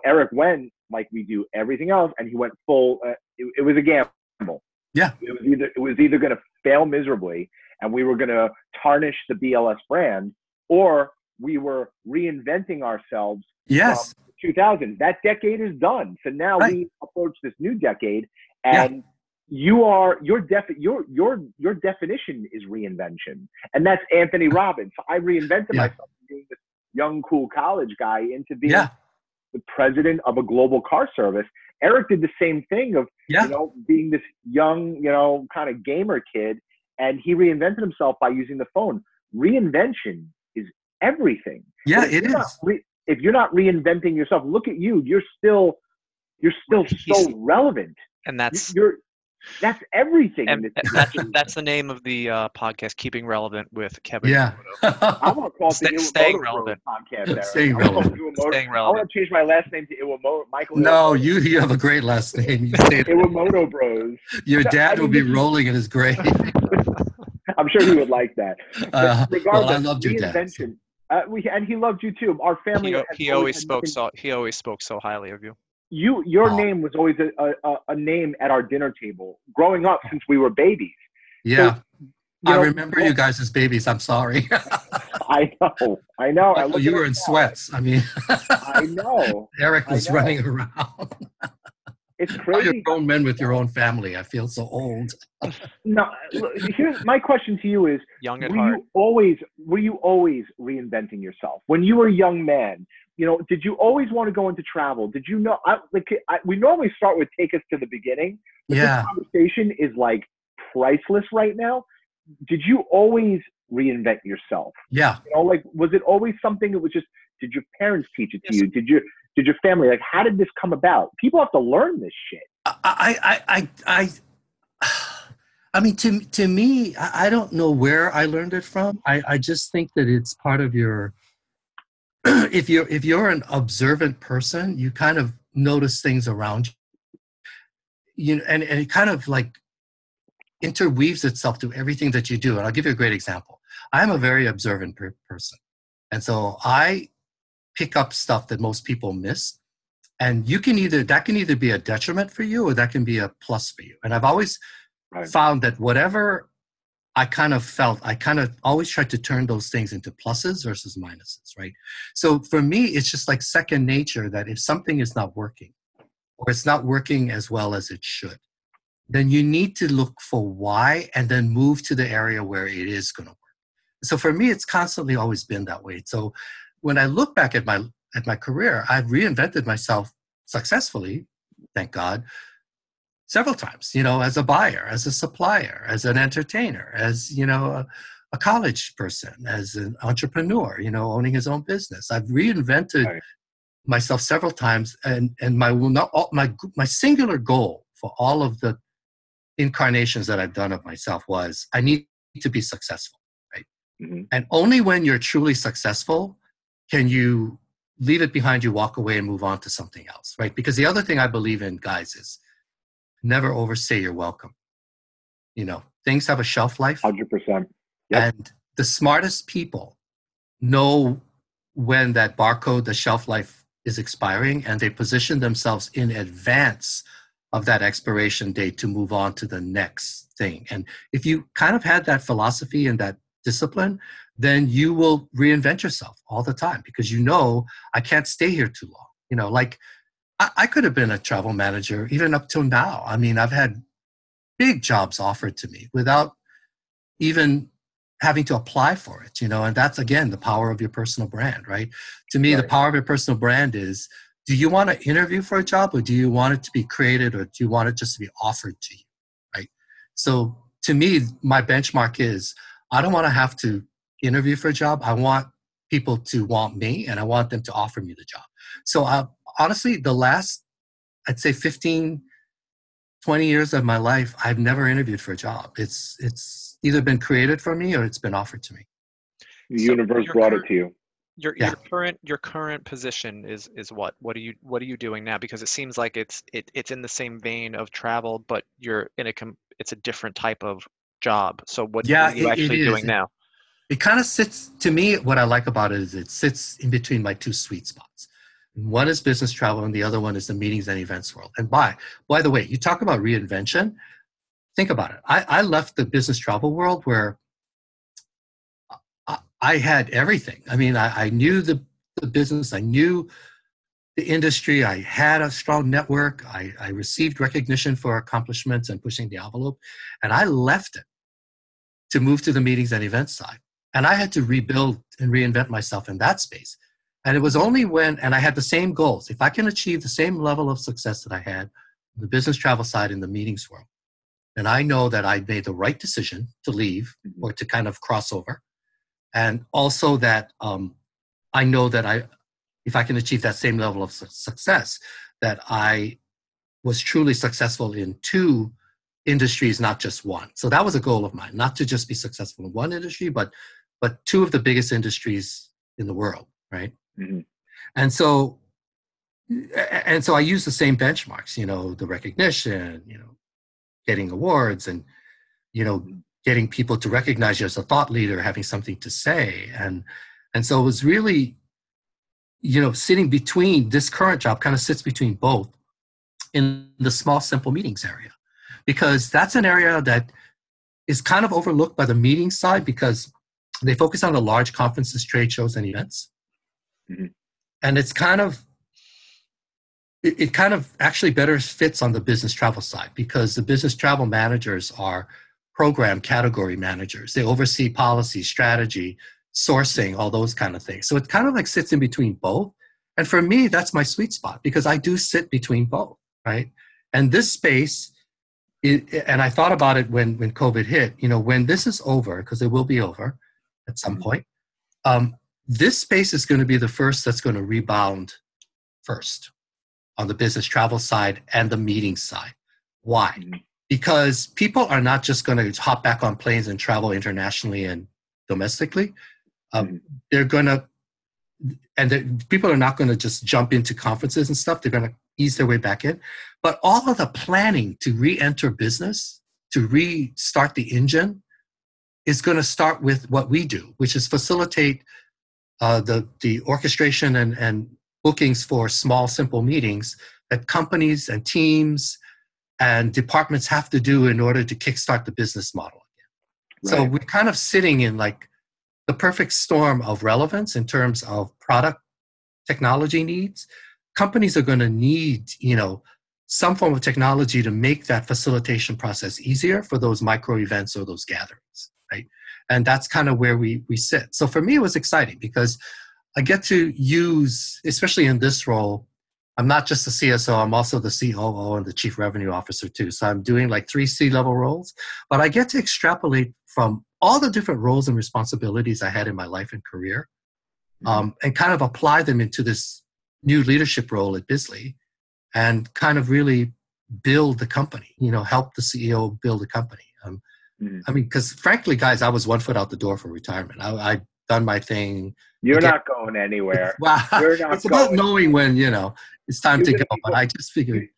Eric went like we do everything else, and he went full. Uh, it, it, was a gamble. Yeah. It was either it was either going to fail miserably, and we were going to tarnish the BLS brand, or we were reinventing ourselves Yes. 2000. That decade is done. So now right. we approach this new decade, and. You are your def your your your definition is reinvention, and that's Anthony Robbins. So I reinvented yeah. myself from being this young cool college guy into being yeah. the president of a global car service. Eric did the same thing of you know being this young you know kind of gamer kid, and he reinvented himself by using the phone. Reinvention is everything. Yeah, it is. Re- if you're not reinventing yourself, look at you. You're still you're still so relevant. And that's you're that's everything. And, that's, that's the name of the uh, podcast, Keeping Relevant with Kevin. Yeah. I want to call it Stay, staying relevant. Podcast. Staying relevant. Staying relevant. I want to change my last name to Iwamoto. Michael. No, you you have a great last name. Iwamoto Bros. Your dad will be rolling in his grave. I'm sure he would like that. Uh, well, I loved your dad. Uh, we and he loved you too. Our family. He, he always spoke so. He always spoke so highly of you. You your oh. name was always a, a, a, name at our dinner table growing up since we were babies. Yeah. So, I know, remember you guys as babies. I'm sorry. I know. I know. I oh, you were in sweats. I mean, I know. Eric was know. running around. It's crazy. You're grown men with your own family. I feel so old. no, here's my question to you: Is young at were heart. you always were you always reinventing yourself when you were a young man? You know, did you always want to go into travel? Did you know? I, like, I, we normally start with take us to the beginning. But yeah. This conversation is like priceless right now. Did you always reinvent yourself? Yeah. You know, like was it always something that was just? Did your parents teach it to yes. you? Did you? did your family like how did this come about people have to learn this shit i i i i I mean, to to me, I don't know where I learned it from. I, I just think that it's part of your. if you're if you're an observant person, you kind of notice things around you. You know, and and it kind of like interweaves itself to everything that you do. And I'll give you a great example. I'm a very observant per- person, and so I pick up stuff that most people miss and you can either that can either be a detriment for you or that can be a plus for you and i've always right. found that whatever i kind of felt i kind of always tried to turn those things into pluses versus minuses right? So for me it's just like second nature that if something is not working or it's not working as well as it should then you need to look for why and then move to the area where it is going to work. So for me it's constantly always been that way. So when I look back at my at my career, I've reinvented myself successfully, thank God, several times. You know, as a buyer, as a supplier, as an entertainer, as you know, a, a college person, as an entrepreneur. You know, owning his own business. I've reinvented right. myself several times, and and my not all, my my singular goal for all of the incarnations that I've done of myself was I need to be successful, right? Mm-hmm. And only when you're truly successful can you leave it behind you, walk away, and move on to something else, right? Because the other thing I believe in, guys, is never overstay your welcome. You know, things have a shelf life. 100%. Yep. And the smartest people know when that barcode, the shelf life is expiring, and they position themselves in advance of that expiration date to move on to the next thing. And if you kind of had that philosophy and that discipline, then you will reinvent yourself all the time because you know I can't stay here too long. You know, like I, I could have been a travel manager even up till now. I mean, I've had big jobs offered to me without even having to apply for it, you know, and that's again the power of your personal brand, right? To me, right. the power of your personal brand is do you want to interview for a job or do you want it to be created or do you want it just to be offered to you, right? So to me, my benchmark is I don't want to have to interview for a job. I want people to want me and I want them to offer me the job. So uh, honestly, the last, I'd say 15, 20 years of my life, I've never interviewed for a job. It's, it's either been created for me or it's been offered to me. The so universe brought current, it to you. Your, yeah. your current your current position is is what what are you what are you doing now because it seems like it's it, it's in the same vein of travel but you're in a it's a different type of job so what yeah, are you it, actually doing now it kind of sits to me what i like about it is it sits in between my two sweet spots one is business travel and the other one is the meetings and events world. And by by the way you talk about reinvention. Think about it. I, I left the business travel world where I, I had everything. I mean I, I knew the, the business. I knew the industry. I had a strong network. I, I received recognition for accomplishments and pushing the envelope. And i left it to move to the meetings and events side. And I had to rebuild and reinvent myself in that space. And it was only when, and I had the same goals. If I can achieve the same level of success that I had the business travel side in the meetings world, then I know that I made the right decision to leave mm-hmm. or to kind of cross over. And also that um, I know that I, if I can achieve that same level of su- success, that I was truly successful in two industries, not just one. So that was a goal of mine, not to just be successful in one industry, but but two of the biggest industries in the world, right? Mm-hmm. And so, and so I use the same benchmarks, you know, the recognition, you know, getting awards and, you know, getting people to recognize you as a thought leader, having something to say. And, and so it was really, you know, sitting between this current job kind of sits between both. in the small, simple meetings area, because that's an area that is kind of overlooked by the meeting side because they focus on the large conferences, trade shows, and events. Mm-hmm. And it's kind of it, it kind of actually better fits on the business travel side because the business travel managers are program category managers. They oversee policy, strategy, sourcing, all those kind of things. So it kind of like sits in between both. And for me, that's my sweet spot because I do sit between both, right? And this space, it, and I thought about it when when COVID hit. You know, when this is over, because it will be over at some mm-hmm. point. Um, this space is going to be the first that's going to rebound first on the business travel side and the meeting side. Why? Mm-hmm. Because people are not just going to hop back on planes and travel internationally and domestically. Um, mm-hmm. They're going to, and people are not going to just jump into conferences and stuff. They're going to ease their way back in. But all of the planning to re enter business, to restart the engine, is going to start with what we do, which is facilitate uh, the, the orchestration and, and bookings for small, simple meetings that companies and teams and departments have to do in order to kickstart the business model again. Right. So we're kind of sitting in like the perfect storm of relevance in terms of product technology needs. Companies are going to need, you know, some form of technology to make that facilitation process easier for those micro events or those gatherings, right? And that's kind of where we we sit. So for me, it was exciting because I get to use, especially in this role, I'm not just the CSO, I'm also the COO and the Chief Revenue Officer too. So I'm doing like three C level roles, but I get to extrapolate from all the different roles and responsibilities I had in my life and career mm-hmm. um, and kind of apply them into this new leadership role at Bizly and kind of really build the company, you know, help the CEO build the company. Mm-hmm. I mean, because frankly, guys, I was one foot out the door for retirement. I, I done my thing. You're Again, not going anywhere. Well, it's about knowing when you know it's time you're to go. But I just figured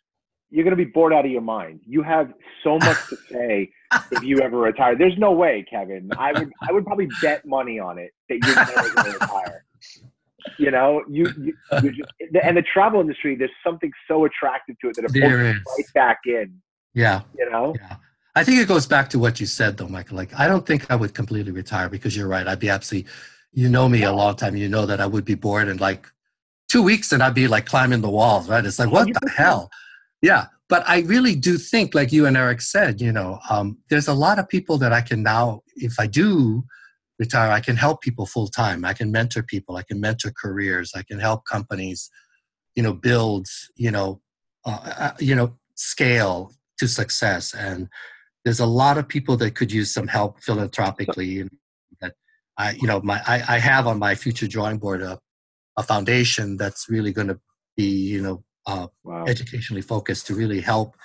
you're going to be bored out of your mind. You have so much to say if you ever retire. There's no way, Kevin. I would I would probably bet money on it that you're never going to retire. You know, you, you you just and the travel industry. There's something so attractive to it that it pulls right back in. Yeah, you know. Yeah. I think it goes back to what you said, though, Michael. Like, I don't think I would completely retire because you're right. I'd be absolutely, you know me a long time. You know that I would be bored in like two weeks and I'd be like climbing the walls, right? It's like, what the hell? Yeah. But I really do think, like you and Eric said, you know, um, there's a lot of people that I can now, if I do retire, I can help people full time. I can mentor people. I can mentor careers. I can help companies, you know, build, you know, uh, uh you know, scale to success. And there's a lot of people that could use some help philanthropically. That I, you know, my I, I have on my future drawing board a, a foundation that's really going to be, you know, uh, wow. educationally focused to really help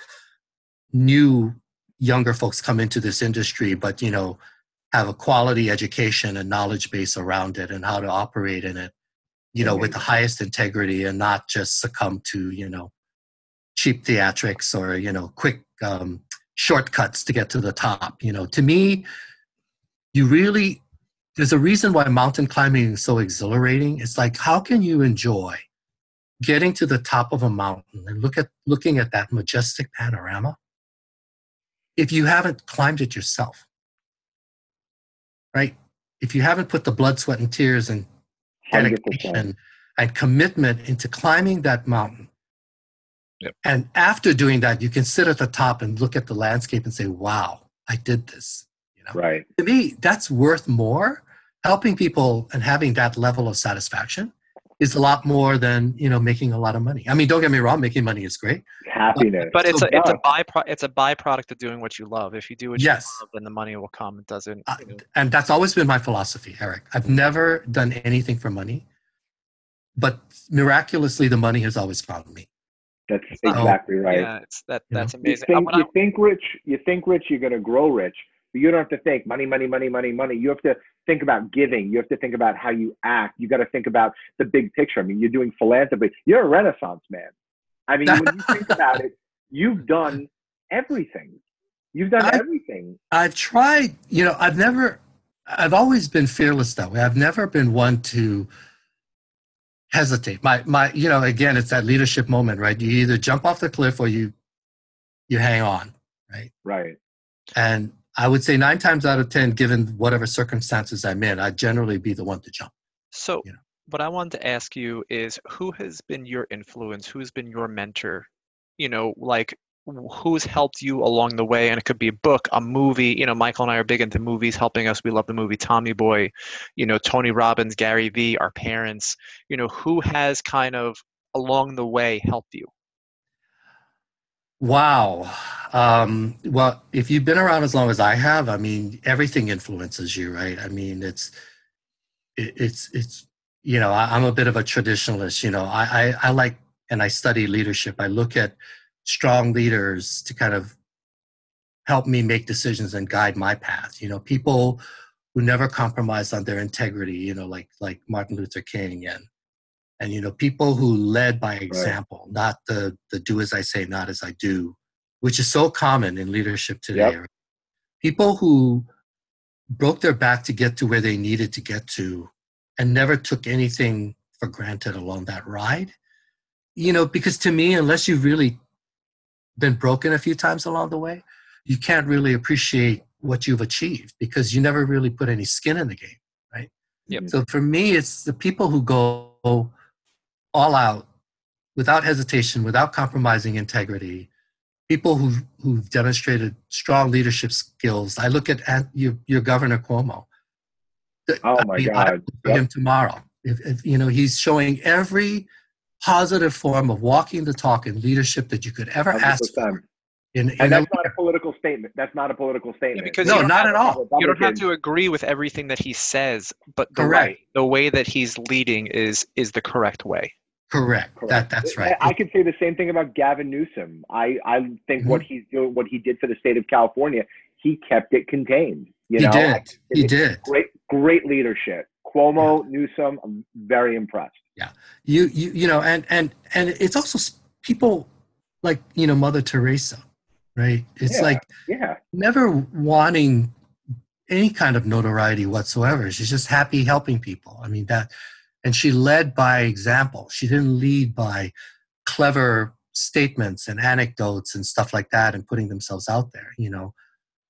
new younger folks come into this industry, but you know, have a quality education and knowledge base around it and how to operate in it, you know, with the highest integrity and not just succumb to, you know, cheap theatrics or, you know, quick um, shortcuts to get to the top. You know, to me, you really there's a reason why mountain climbing is so exhilarating. It's like how can you enjoy getting to the top of a mountain and look at looking at that majestic panorama if you haven't climbed it yourself? Right? If you haven't put the blood, sweat, and tears and dedication and commitment into climbing that mountain, Yep. And after doing that, you can sit at the top and look at the landscape and say, wow, I did this. You know? Right. To me, that's worth more. Helping people and having that level of satisfaction is a lot more than you know making a lot of money. I mean, don't get me wrong, making money is great. Happiness, but, but it's so a it's a byproduct. It's a byproduct of doing what you love. If you do what yes. you love, then the money will come. It doesn't. Uh, and that's always been my philosophy, Eric. I've never done anything for money, but miraculously, the money has always found me. That's oh, exactly right. Yeah, it's that that's amazing. You think, you think rich, you think rich, you're gonna grow rich, but you don't have to think money, money, money, money, money. You have to think about giving. You have to think about how you act. You got to think about the big picture. I mean, you're doing philanthropy. You're a renaissance man. I mean, when you think about it, you've done everything. You've done I've, everything. I've tried. You know, I've never. I've always been fearless that way. I've never been one to hesitate. My my you know again it's that leadership moment, right? You either jump off the cliff or you you hang on, right? Right. And I would say nine times out of ten, given whatever circumstances I'm in, I'd generally be the one to jump. So you know? what I wanted to ask you is who has been your influence? Who's been your mentor? You know, like who's helped you along the way and it could be a book a movie. You know michael and i are big into movies helping us. We love the movie tommy boy you know tony robbins gary vee our parents. You know who has kind of along the way helped you? Wow. Um, well if you've been around as long as i have i mean everything influences you right? I mean it's it, it's it's you know I, i'm a bit of a traditionalist you know. I, I i like and i study leadership. I look at strong leaders to kind of help me make decisions and guide my path. You know, people who never compromised on their integrity, you know, like like Martin Luther King and and you know, people who led by example, right. not the the do as I say, not as I do, which is so common in leadership today. Yep. People who broke their back to get to where they needed to get to and never took anything for granted along that ride. You know, because to me, unless you really been broken a few times along the way, you can't really appreciate what you've achieved because you never really put any skin in the game, right? Yep. So for me, it's the people who go all out without hesitation, without compromising integrity, people who who've demonstrated strong leadership skills. I look at your, your Governor Cuomo. Oh my I mean, God! Yep. him tomorrow. If, if you know, he's showing every positive form of walking the talk in leadership that you could ever 100%. ask for. In, in and that's a, not a political statement. That's not a political statement. Yeah, because no, not at all. You don't have to agree with everything that he says, but the correct. way the way that he's leading is is the correct way. Correct. correct. That that's right. I, I could say the same thing about Gavin Newsom. I I think mm-hmm. what he's doing, what he did for the state of California, he kept it contained. You he know, did. He did. Great, great leadership. Cuomo, yeah. Newsom, I'm very impressed yeah. You you you know and and and it's also people like you know mother teresa right? It's yeah, like yeah. never wanting any kind of notoriety whatsoever. She's just happy helping people. I mean that and she led by example. She didn't lead by clever statements and anecdotes and stuff like that and putting themselves out there you know?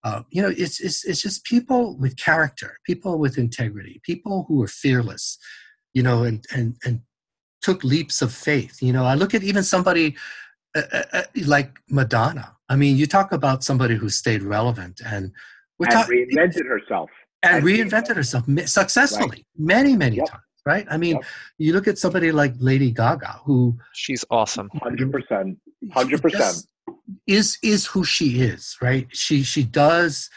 Uh, you know it's, it's it's just people with character people with integrity people who are fearless you know, and and and took leaps of faith. You know, I look at even somebody uh, uh, uh like Madonna. I mean, you talk about somebody who stayed relevant and we're and talking reinvented herself and, and reinvented herself successfully right. many many yep. times. Right? I mean, yep. you look at somebody like Lady Gaga, who she's awesome, hundred percent, hundred percent is is who she is. Right? She she does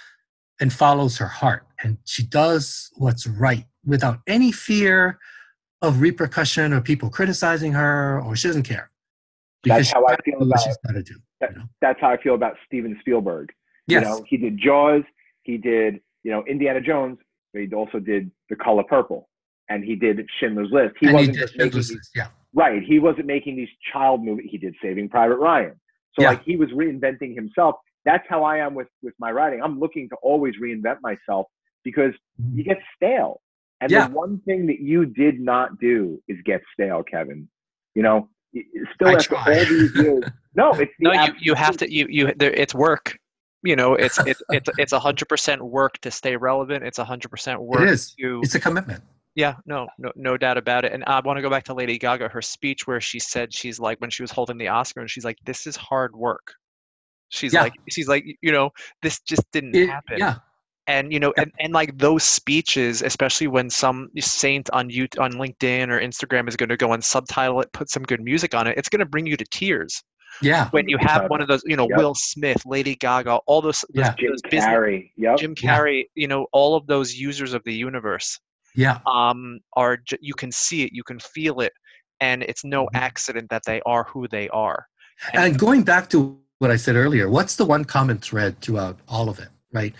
and follows her heart, and she does what's right without any fear of repercussion or people criticizing her or she doesn't care. That's how I feel about she's got to do. That, you know? That's how I feel about Steven Spielberg. Yes. You know, he did Jaws, he did, you know, Indiana Jones, but he also did The Color Purple and he did Schindler's List. He and wasn't he just making these, yeah. Right. He wasn't making these child movies. He did Saving Private Ryan. So yeah. like he was reinventing himself. That's how I am with with my writing. I'm looking to always reinvent myself because mm-hmm. you get stale. And yeah. the one thing that you did not do is get stale, Kevin. You know, still I after try. all these years. No, it's no. You, you have to. You you. There, it's work. You know, it's it's it's it's a hundred percent work to stay relevant. It's a hundred percent work. It is. To, it's a commitment. Yeah, no, no, no doubt about it. And I want to go back to Lady Gaga, her speech where she said she's like when she was holding the Oscar, and she's like, "This is hard work." She's yeah. like, she's like, you know, this just didn't it, happen. Yeah, and you know and, and like those speeches especially when some saint on you on linkedin or instagram is going to go and subtitle it put some good music on it it's going to bring you to tears yeah when you have one of those you know yep. will smith lady gaga all those, those yeah. jim those carrey yep. jim carrey yeah. you know all of those users of the universe yeah um are you can see it you can feel it and it's no mm-hmm. accident that they are who they are and, and going back to what i said earlier what's the one common thread throughout all of it right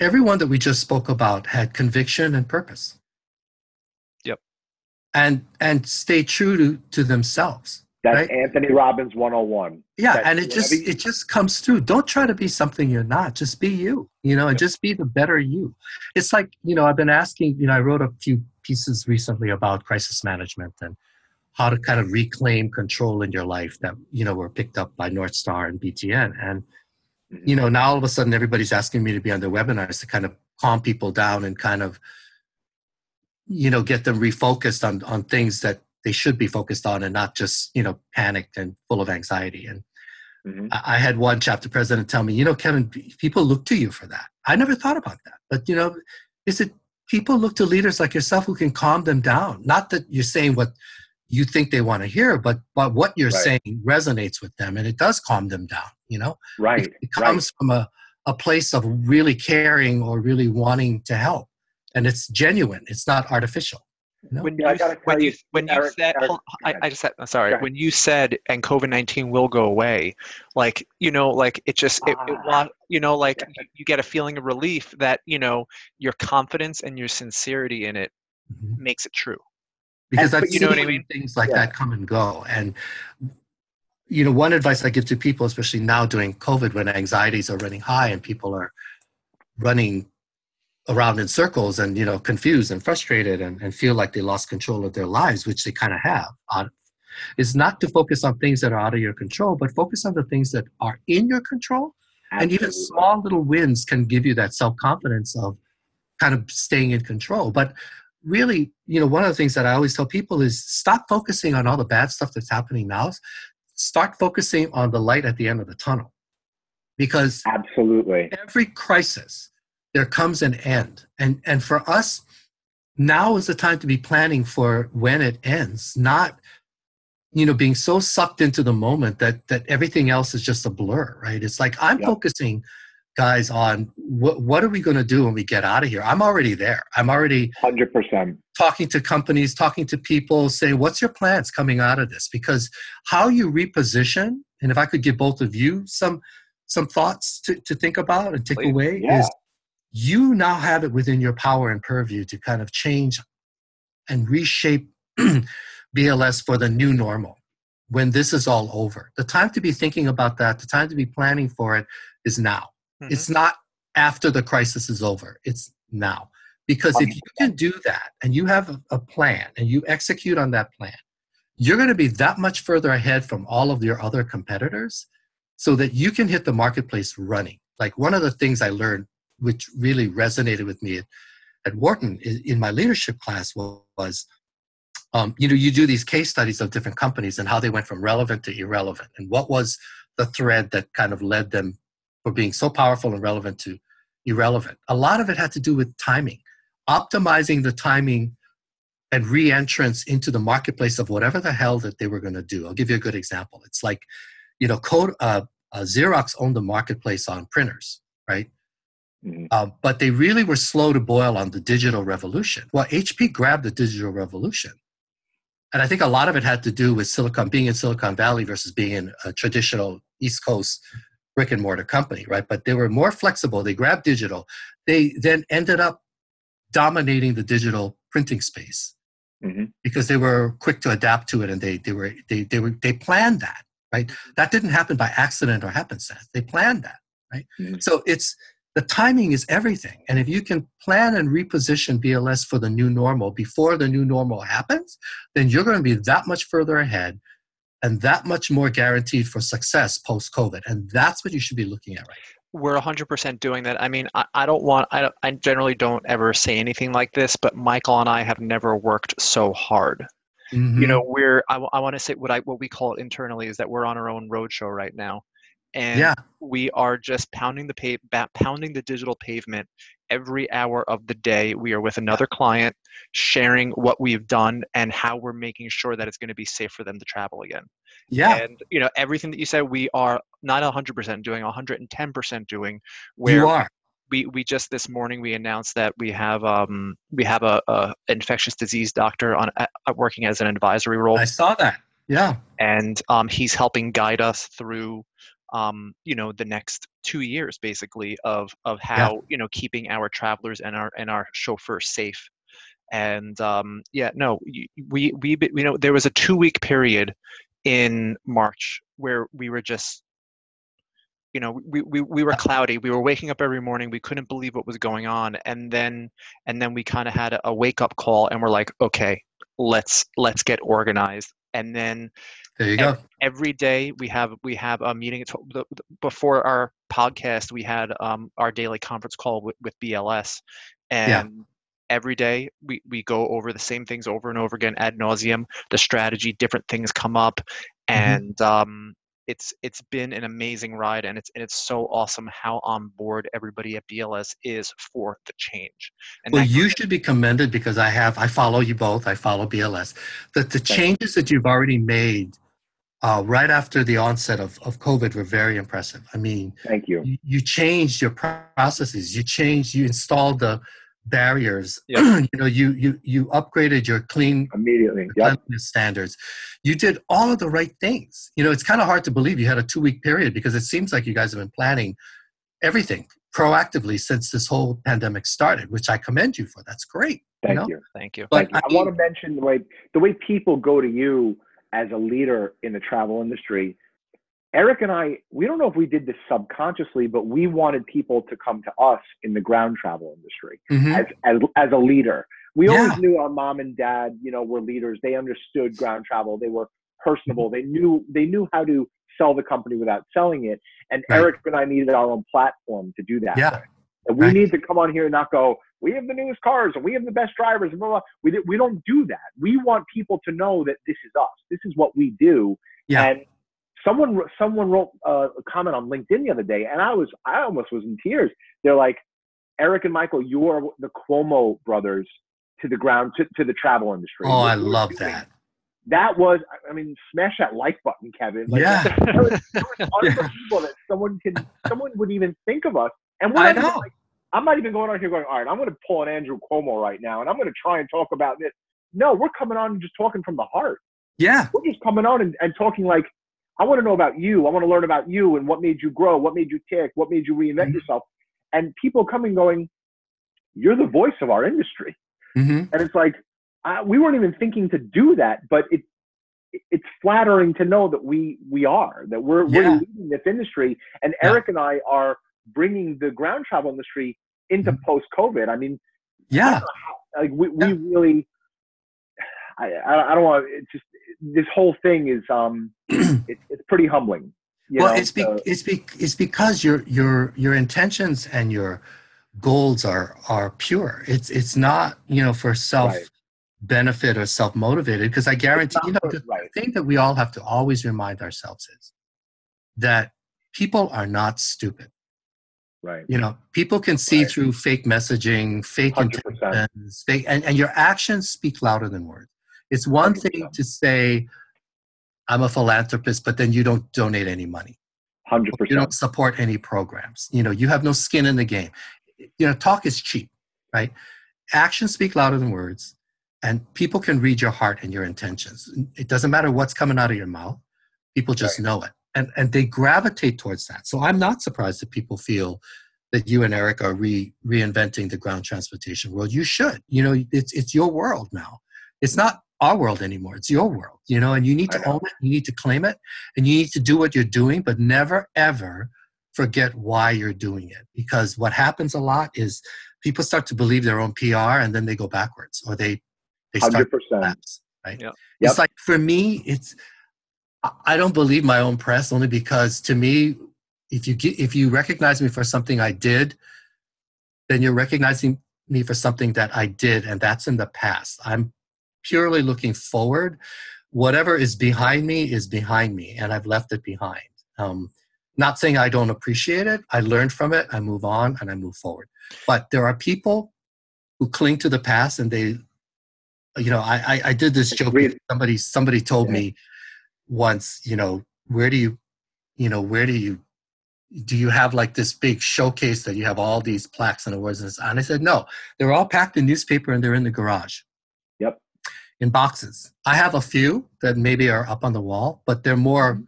everyone that we just spoke about had conviction and purpose. Yep. And and stay true to, to themselves. That's right? Anthony Robbins 101. Yeah, That's and it just it just comes through. Don't try to be something you're not. Just be you, you know, and just be the better you. It's like, you know, I've been asking, you know, I wrote a few pieces recently about crisis management and how to kind of reclaim control in your life that you know were picked up by North Star and BTN. And. You know now all of a sudden everybody's asking me to be on their webinars to kind of calm people down and kind of you know get them refocused on on things that they should be focused on and not just you know panicked and full of anxiety. And mm-hmm. I, I had one chapter president tell me, you know, Kevin, people look to you for that. I never thought about that, but you know, is it people look to leaders like yourself who can calm them down? Not that you're saying what you think they want to hear, but but what you're right. saying resonates with them, and it does calm them down. You know, right? It, it comes right. from a a place of really caring or really wanting to help, and it's genuine. It's not artificial. No? When, you, when you, when you said, Eric, I, I, just said, I'm sorry, when you said, and COVID 19 will go away, like, you know, like it just, it, it ah. you know, like you, you, get a feeling of relief that, you know, your confidence and your sincerity in it mm-hmm. makes it true because I've you know what I mean? things like yeah. that come and go. And you know, one advice I give to people, especially now during COVID, when anxieties are running high and people are running around in circles and you know confused and frustrated and, and feel like they lost control of their lives, which they kind of have, is not to focus on things that are out of your control, but focus on the things that are in your control. Absolutely. And even small little wins can give you that self confidence of kind of staying in control. But really, you know, one of the things that I always tell people is stop focusing on all the bad stuff that's happening now. Start focusing on the light at the end of the tunnel. Because absolutely every crisis there comes an end. And and for us, now is the time to be planning for when it ends, not you know being so sucked into the moment that that everything else is just a blur right it's like i'm yep. focusing guys on what what are we going to do when we get out of here? I'm already there. I'm already 100% talking to companies talking to people say what's your plans coming out of this? Because how you reposition and if i could give both of you some some thoughts to, to think about and take Please. away yeah. is you now have it within your power and purview to kind of change and reshape bls for the new normal when this is all over. The time to be thinking about that the time to be planning for it is now Mm-hmm. It's not after the crisis is over, it's now. Because if you can do that and you have a plan and you execute on that plan, you're going to be that much further ahead from all of your other competitors so that you can hit the marketplace running. Like one of the things I learned, which really resonated with me at, at Wharton in my leadership class was, um, you know, you do these case studies of different companies and how they went from relevant to irrelevant and what was the thread that kind of led them for being so powerful and relevant to irrelevant. A lot of it had to do with timing, optimizing the timing and re-entrance into the marketplace of whatever the hell that they were going to do. I'll give you a good example. It's like, you know, code, uh, uh, Xerox owned the marketplace on printers, right? Mm-hmm. Uh, but they really were slow to boil on the digital revolution. Well, HP grabbed the digital revolution. And I think a lot of it had to do with Silicon, being in Silicon Valley versus being in a traditional East Coast brick and mortar company, right? But they were more flexible. They grabbed digital. They then ended up dominating the digital printing space mm-hmm. because they were quick to adapt to it and they, they were they, they were they planned that, right? That didn't happen by accident or happenstance. They planned that, right? Mm-hmm. So it's the timing is everything. And if you can plan and reposition BLS for the new normal before the new normal happens, then you're going to be that much further ahead and that much more guaranteed for success post COVID. And that's what you should be looking at right we're 100% doing that. I mean, I, I don't want, I, I generally don't ever say anything like this, but Michael and I have never worked so hard. Mm-hmm. You know, we're, I, I want to say what I, what we call it internally is that we're on our own roadshow right now. And yeah. we are just pounding the pave, pounding the digital pavement every hour of the day. We are with another client, sharing what we've done and how we're making sure that it's going to be safe for them to travel again. Yeah. And you know everything that you said, we are not 100% doing, 110% doing. Where you are. We, we just this morning we announced that we have um we have a, a infectious disease doctor on uh, working as an advisory role. I saw that. Yeah. And um, he's helping guide us through um, you know the next two years basically of of how yeah. you know keeping our travelers and our and our chauffeurs safe. And um, yeah no we we you know there was a two week period in march where we were just you know we, we, we were cloudy. We were waking up every morning. We couldn't believe what was going on. And then and then we kind of had a, a wake up call and we're like okay let's let's get organized. And then there you go. Every day we have we have a meeting. Before our podcast, we had um, our daily conference call with, with BLS, and yeah. every day we, we go over the same things over and over again ad nauseum. The strategy, different things come up, mm-hmm. and mm-hmm. um, it's it's been an amazing ride and it's and it's so awesome how on board everybody at BLS is for the change. And well, you should be commended because I have I follow you both. I follow BLS. That the changes that you've already made uh, right after the onset of, of COVID were very impressive. I mean, thank you. You, you changed your processes. You changed. You installed the barriers. Yep. you know, you you you upgraded your clean immediately yep. standards. You did all of the right things. You know, it's kind of hard to believe you had a two week period because it seems like you guys have been planning everything proactively since this whole pandemic started, which I commend you for. That's great. Thank you. Know? you. Thank you. But Thank you. I, I want to mention the way the way people go to you as a leader in the travel industry Eric and I, we don't know if we did this subconsciously, but we wanted people to come to us in the ground travel industry mm-hmm. as, as, as a leader. We yeah. always knew our mom and dad, you know, were leaders. They understood ground travel. They were personable. They knew they knew how to sell the company without selling it. And right. Eric and I needed our own platform to do that. Yeah. And we need to come on here and not go, we have the newest cars and we have the best drivers and blah, blah. We, we don't do that. We want people to know that this is us. This is what we do. Yeah. And someone someone wrote uh, a comment on LinkedIn the other day, and I was I almost was in tears. They're like, Eric and Michael, you are the Cuomo brothers to the ground to, to the travel industry. Oh, I love that. That was, I mean, smash that like button, Kevin. Like, yeah. That was, that was unbelievable that someone can, someone would even think of us. And I know. Like, I'm not even going on here going, all right, I'm going to pull an Andrew Cuomo right now, and I'm going to try and talk about this. No, we're coming on and just talking from the heart. Yeah. We're just coming on and, and talking like, I want to know about you. I want to learn about you and what made you grow, what made you tick, what made you reinvent mm-hmm. yourself. And people coming going, you're the voice of our industry. Mm-hmm. And it's like, I, we weren't even thinking to do that, but it, it's flattering to know that we we are that we're yeah. we're leading this industry, and yeah. Eric and I are bringing the ground travel industry into mm-hmm. post COVID. I mean, yeah, how, like we, we really. I, I don't want. It's just this whole thing is um, it, it's pretty humbling. well, know? it's be, so, it's be, it's because your your your intentions and your goals are are pure. It's it's not you know for self right. benefit or self motivated. Because I guarantee you know for, the right. thing that we all have to always remind ourselves is that people are not stupid. Right. You know, people can see right. through fake messaging, fake 100%. intentions, fake, and, and your actions speak louder than words. It's one thing to say, I'm a philanthropist, but then you don't donate any money. 100%. You don't support any programs. You know, you have no skin in the game. You know, talk is cheap, right? Actions speak louder than words, and people can read your heart and your intentions. It doesn't matter what's coming out of your mouth, people just right. know it. And, and they gravitate towards that. So I'm not surprised that people feel that you and Eric are re, reinventing the ground transportation world. You should. You know, it's, it's your world now. It's not our world anymore. It's your world, you know, and you need to own it, you need to claim it, and you need to do what you're doing, but never ever forget why you're doing it. Because what happens a lot is people start to believe their own PR and then they go backwards or they they start 100%. Collapse, right? Yep. It's like for me, it's I don't believe my own press only because to me, if you get, if you recognize me for something I did, then you're recognizing me for something that I did, and that's in the past. I'm purely looking forward. Whatever is behind me is behind me, and I've left it behind. Um, not saying I don't appreciate it. I learned from it. I move on and I move forward. But there are people who cling to the past, and they, you know, I I, I did this joke. Somebody somebody told yeah. me once, you know, where do you, you know, where do you do you have like this big showcase that you have all these plaques and awards and I said, no, they're all packed in newspaper and they're in the garage yep in boxes. I have a few that maybe are up on the wall, but they're more mm-hmm.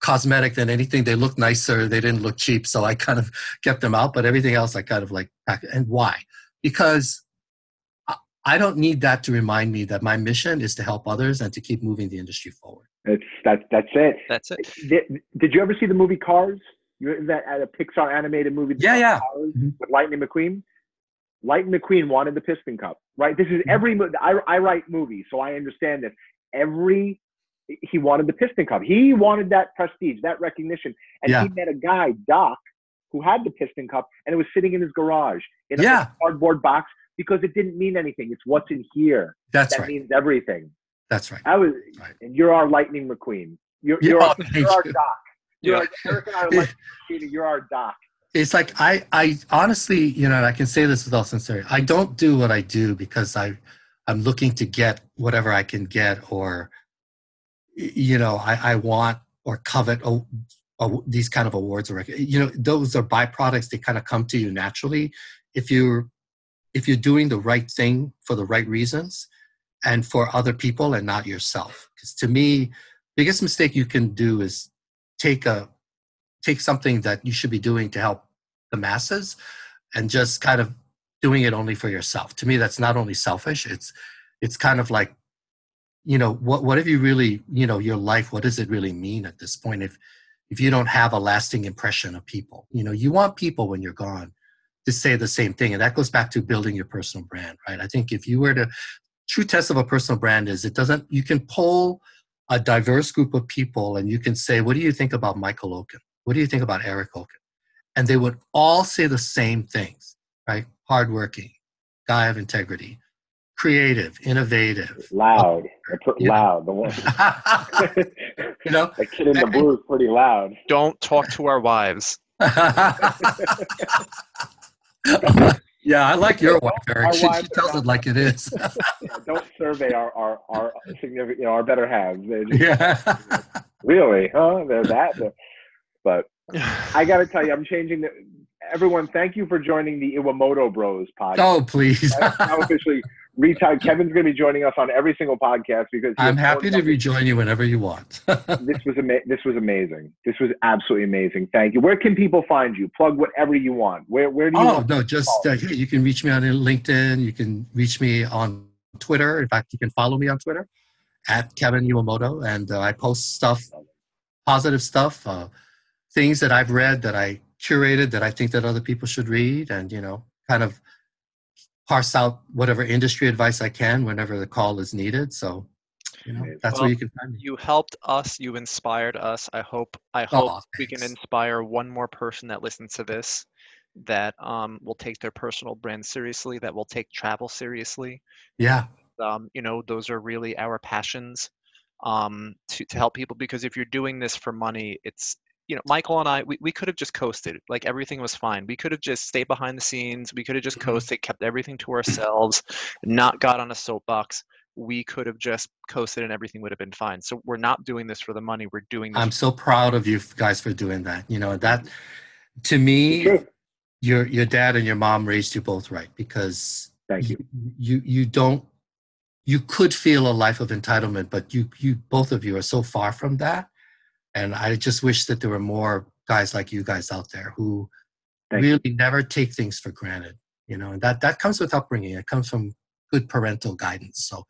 cosmetic than anything. They look nicer. They didn't look cheap, so I kind of kept them out. But everything else, I kind of like. And why? Because I don't need that to remind me that my mission is to help others and to keep moving the industry forward. It's that. That's it. That's it. Did, did you ever see the movie Cars? You that at a Pixar animated movie? Yeah, yeah. Mm-hmm. With Lightning McQueen. Lightning McQueen wanted the Piston Cup, right? This is mm-hmm. every I, I write movies, so I understand this. Every he wanted the Piston Cup. He wanted that prestige, that recognition. And yeah. he met a guy, Doc, who had the Piston Cup, and it was sitting in his garage in yeah. a cardboard box because it didn't mean anything. It's what's in here. That's that right. means everything. That's right. I was, right. and you're our Lightning McQueen. You're, you're, our, oh, you're our Doc. You're yeah. Eric and I are like, you're our Doc. It's like I, I honestly, you know, I can say this with all sincerity. I don't do what I do because I, I'm looking to get whatever I can get, or, you know, I, I want or covet a, a, these kind of awards or you know, those are byproducts. They kind of come to you naturally if you're if you're doing the right thing for the right reasons and for other people and not yourself. Because to me, biggest mistake you can do is take a take something that you should be doing to help the masses and just kind of doing it only for yourself. To me, that's not only selfish, it's it's kind of like, you know, what what if you really, you know, your life, what does it really mean at this point if if you don't have a lasting impression of people? You know, you want people when you're gone to say the same thing. And that goes back to building your personal brand, right? I think if you were to true test of a personal brand is it doesn't you can pull a diverse group of people and you can say, What do you think about Michael Okun? What do you think about Eric Okun? And they would all say the same things, right? Hardworking, guy of integrity, creative, innovative, loud, uh, loud. The one, you know, the kid in the blue is pretty loud. Don't talk to our wives. yeah, I like your wife, Eric. She, she tells it like it is. don't survey our our our significant, you know, our better halves. Just, yeah. really? Huh? They're that. But I got to tell you, I'm changing the. Everyone, thank you for joining the Iwamoto Bros podcast. Oh, please. officially retired. Kevin's going to be joining us on every single podcast because I'm happy to rejoin you whenever you want. this was ama- This was amazing. This was absolutely amazing. Thank you. Where can people find you? Plug whatever you want. Where Where do you? Oh no, just uh, you can reach me on LinkedIn. You can reach me on Twitter. In fact, you can follow me on Twitter at Kevin Iwamoto, and uh, I post stuff, positive stuff. Uh, things that I've read that I curated that I think that other people should read, and you know, kind of parse out whatever industry advice I can whenever the call is needed. So, you know, that's well, where you can find me. You helped us. You inspired us. I hope. I hope oh, we can inspire one more person that listens to this that um, will take their personal brand seriously. That will take travel seriously. Yeah. Um, you know, those are really our passions um, to to help people. Because if you're doing this for money, it's you know, Michael and I, we, we could have just coasted. Like everything was fine. We could have just stayed behind the scenes. We could have just mm-hmm. coasted, kept everything to ourselves, not got on a soapbox. We could have just coasted and everything would have been fine. So we're not doing this for the money. We're doing this. I'm so proud of you guys for doing that. You know, that to me, your your dad and your mom raised you both right because thank you. You you, you don't you could feel a life of entitlement, but you you both of you are so far from that and I just wish that there were more guys like you guys out there who Thank really you. never take things for granted. You know, and that that comes with upbringing. It comes from good parental guidance. So,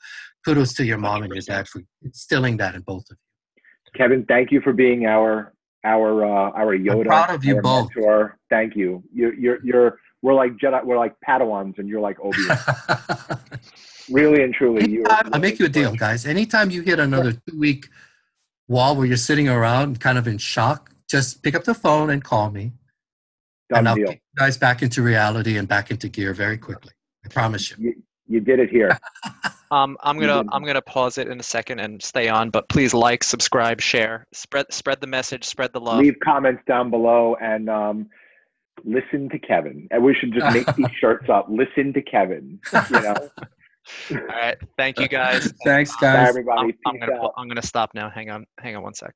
kudos to your mom 100%. and your dad for instilling that in both of you. Kevin, thank you for being our our uh, our Yoda. I'm proud of you both. Mentor. Thank you. You're you're you're we're like Jedi. We're like Padawans, and you're like Obi. really and truly, you. I'll make you a deal, guys. Anytime you hit another two week wall where you're sitting around kind of in shock, just pick up the phone and call me. Done and I'll deal. get you guys back into reality and back into gear very quickly. I promise you. You, you did it here. um, I'm gonna I'm gonna pause it in a second and stay on, but please like, subscribe, share, spread spread the message, spread the love. Leave comments down below and um, listen to Kevin. And we should just make these shirts up. Listen to Kevin. You know. All right. Thank you guys. Thanks, guys. Bye, everybody. I'm, I'm, gonna I'm gonna stop now. Hang on. Hang on one sec.